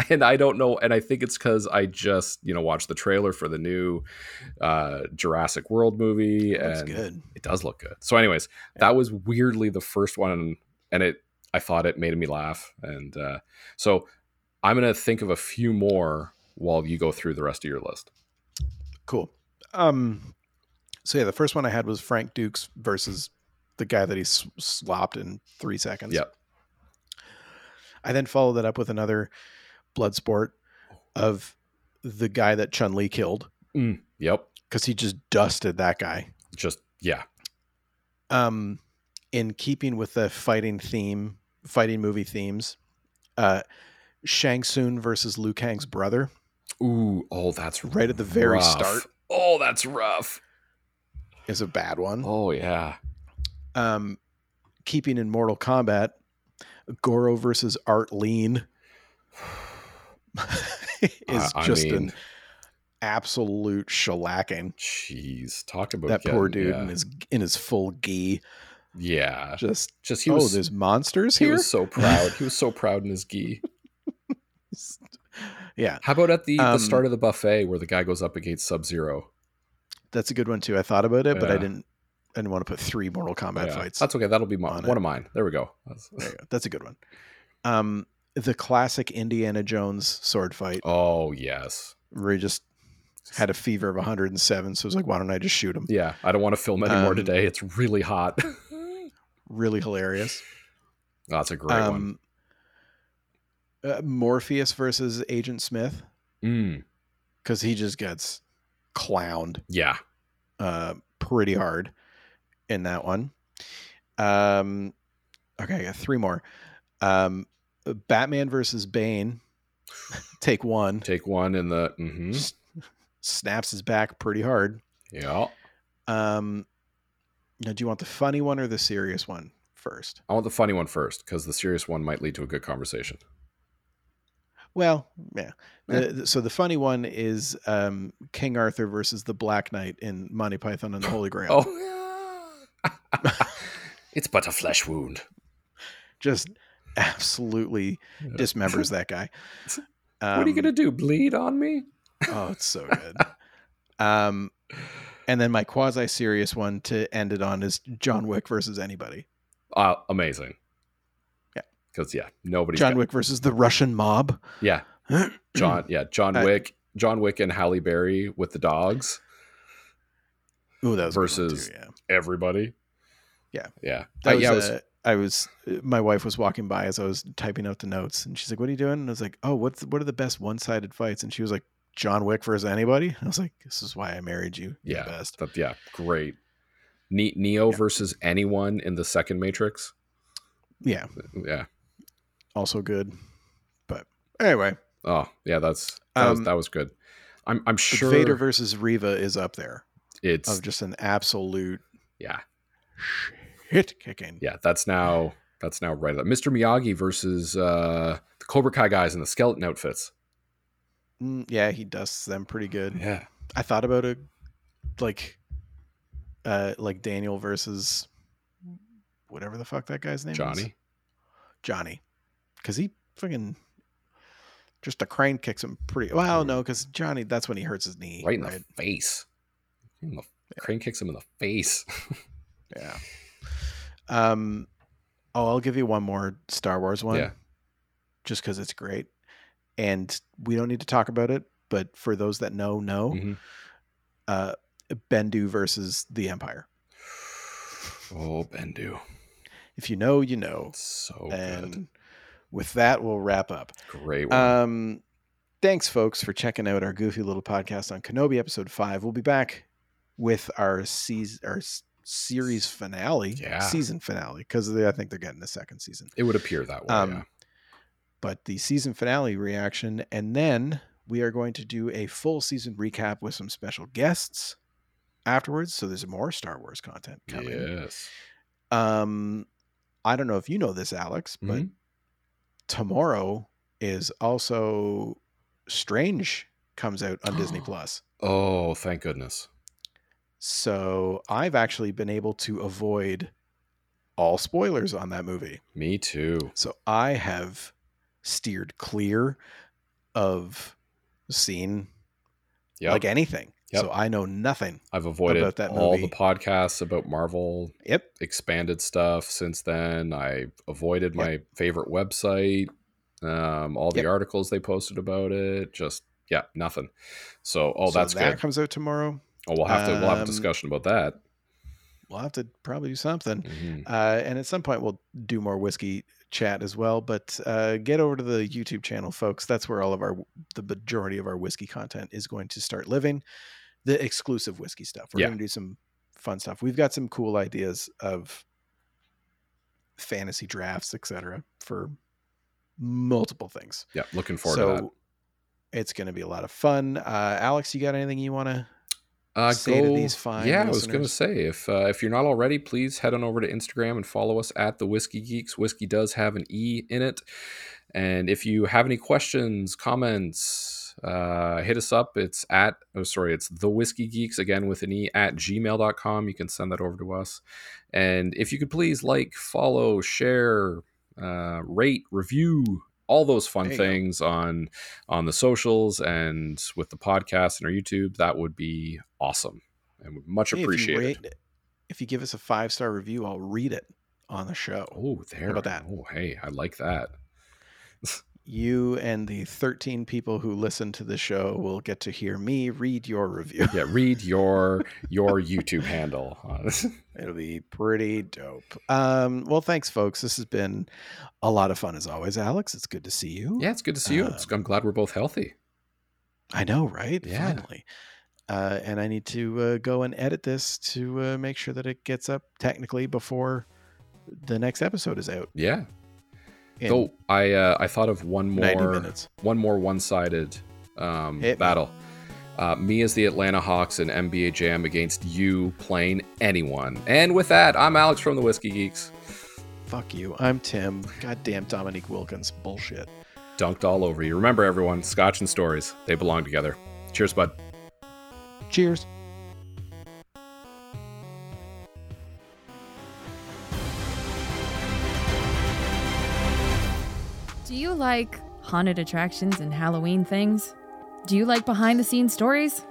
and I don't know, and I think it's because I just you know watched the trailer for the new uh, Jurassic World movie, it and good. it does look good. So, anyways, yeah. that was weirdly the first one, and it I thought it made me laugh, and uh, so I'm gonna think of a few more while you go through the rest of your list. Cool. Um. So yeah, the first one I had was Frank Dux versus the guy that he slopped in three seconds. Yep. I then followed that up with another blood sport of the guy that Chong Li killed. Mm, yep. Because he just dusted that guy. Just yeah. Um, in keeping with the fighting theme, fighting movie themes, uh, Shang Tsung versus Liu Kang's brother. Ooh, oh, that's right at the very start. Oh, that's rough. Is a bad one. Oh yeah. Um, keeping in Mortal Kombat, Goro versus Art Lean is just mean, an absolute shellacking. Jeez, talk about that getting, poor dude yeah. in his in his full gi. Yeah, just just he oh, was. there's monsters he here. He was so proud. he was so proud in his gi. yeah. How about at the um, the start of the buffet where the guy goes up against Sub Zero? That's a good one too. I thought about it, yeah. but I didn't I didn't want to put three Mortal Kombat yeah, fights. That's okay. That'll be my, on one it. of mine. There we go. That's, there go. that's a good one. Um, the classic Indiana Jones sword fight. Oh yes, where he just had a fever of 107, so it was like, why don't I just shoot him? Yeah, I don't want to film anymore um, today. It's really hot. really hilarious. Oh, that's a great um, one. Uh, Morpheus versus Agent Smith. Because mm. he just gets clowned. Yeah. Uh, pretty hard in that one. Um, okay, I got three more. Um, Batman versus Bane. Take one. Take one in the mm-hmm. snaps his back pretty hard. Yeah. Um, now, do you want the funny one or the serious one first? I want the funny one first because the serious one might lead to a good conversation. Well, yeah. The, so the funny one is um, King Arthur versus the Black Knight in Monty Python and the Holy Grail. oh, it's but a flesh wound. Just absolutely dismembers that guy. Um, what are you gonna do? Bleed on me? Oh, it's so good. um, and then my quasi serious one to end it on is John Wick versus anybody. Uh, amazing. Yeah, because yeah, nobody. John Wick versus the Russian mob. Yeah, John. Yeah, John Wick. John Wick and Halle Berry with the dogs. Ooh, that was versus too, yeah. everybody. Yeah, yeah, that was, yeah. Was, uh, I was. My wife was walking by as I was typing out the notes, and she's like, "What are you doing?" And I was like, "Oh, what's what are the best one-sided fights?" And she was like, "John Wick versus anybody." And I was like, "This is why I married you. Yeah, best. That, yeah, great. Ne- Neo yeah. versus anyone in the second Matrix. Yeah, yeah, also good. But anyway, oh yeah, that's that, um, was, that was good. I'm I'm sure Vader versus Reva is up there. It's of just an absolute yeah shit kicking. Yeah, that's now that's now right. Mr. Miyagi versus uh, the Cobra Kai guys in the skeleton outfits. Mm, yeah, he dusts them pretty good. Yeah, I thought about it like uh like Daniel versus whatever the fuck that guy's name Johnny. Is. Johnny. Cuz he fucking just a crane kicks him pretty well, no, cuz Johnny that's when he hurts his knee. Right in right? the face. The. Crane kicks him in the face. yeah. Um oh, I'll give you one more Star Wars one. Yeah. Just cuz it's great. And we don't need to talk about it, but for those that know, know. Mm-hmm. Uh Bendu versus the Empire. Oh, Bendu. If you know, you know. So and good. with that, we'll wrap up. Great. One. Um, thanks, folks, for checking out our goofy little podcast on Kenobi episode five. We'll be back with our season, our series finale, yeah. season finale, because I think they're getting a second season. It would appear that way. Um, yeah. But the season finale reaction, and then we are going to do a full season recap with some special guests afterwards. So there's more Star Wars content coming. Yes. Um, I don't know if you know this, Alex, but mm-hmm. tomorrow is also Strange comes out on Disney Plus. Oh, thank goodness. So I've actually been able to avoid all spoilers on that movie. Me too. So I have steered clear of seeing yep. like anything. Yep. So I know nothing. I've avoided about that all movie. the podcasts about Marvel yep. expanded stuff since then. I avoided my yep. favorite website, um, all the articles they posted about it. Just yeah, nothing. So oh, so that's that good. comes out tomorrow. Oh, we'll have to um, we'll have a um, discussion about that. We'll have to probably do something, mm-hmm. uh, and at some point we'll do more whiskey chat as well. But uh, get over to the YouTube channel, folks. That's where all of our the majority of our whiskey content is going to start living the exclusive whiskey stuff. We're yeah. going to do some fun stuff. We've got some cool ideas of fantasy drafts, etc., for multiple things. Yeah, looking forward so, to that. It's going to be a lot of fun. Uh, Alex, you got anything you want to uh, say go, to these fine? Yeah, listeners? I was going to say if uh, if you're not already, please head on over to Instagram and follow us at the Whiskey Geeks. Whiskey does have an e in it, and if you have any questions, comments uh, hit us up. It's at, oh, sorry, it's the whiskey geeks again with an e at gmail.com. You can send that over to us. And if you could please like, follow, share, uh, rate, review, all those fun things go. on on the socials and with the podcast and our YouTube, that would be awesome and much hey, appreciated. If you, if you give us a five star review, I'll read it on the show. Oh, there. How about that? Oh, hey, I like that. You and the 13 people who listen to the show will get to hear me read your review. yeah, read your your YouTube handle. It'll be pretty dope. Um, well, thanks, folks. This has been a lot of fun as always, Alex. It's good to see you. Yeah, it's good to see you. Um, I'm glad we're both healthy. I know, right? Yeah. Finally. Uh, and I need to uh, go and edit this to uh, make sure that it gets up technically before the next episode is out. Yeah, Though I uh, I thought of one more one more one sided um, battle. Uh, me as the Atlanta Hawks and NBA Jam against you playing anyone. And with that, I'm Alex from the Whiskey Geeks. Fuck you. I'm Tim. Goddamn Dominique Wilkins. Bullshit. dunked all over you. Remember, everyone, scotch and stories, they belong together. Cheers, bud. Cheers. Do you like haunted attractions and Halloween things? Do you like behind the scenes stories?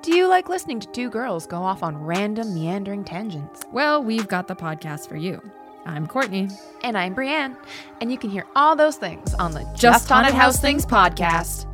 Do you like listening to two girls go off on random meandering tangents? Well, we've got the podcast for you. I'm Courtney. And I'm Brienne. And you can hear all those things on the Just, Just Haunted House Things podcast.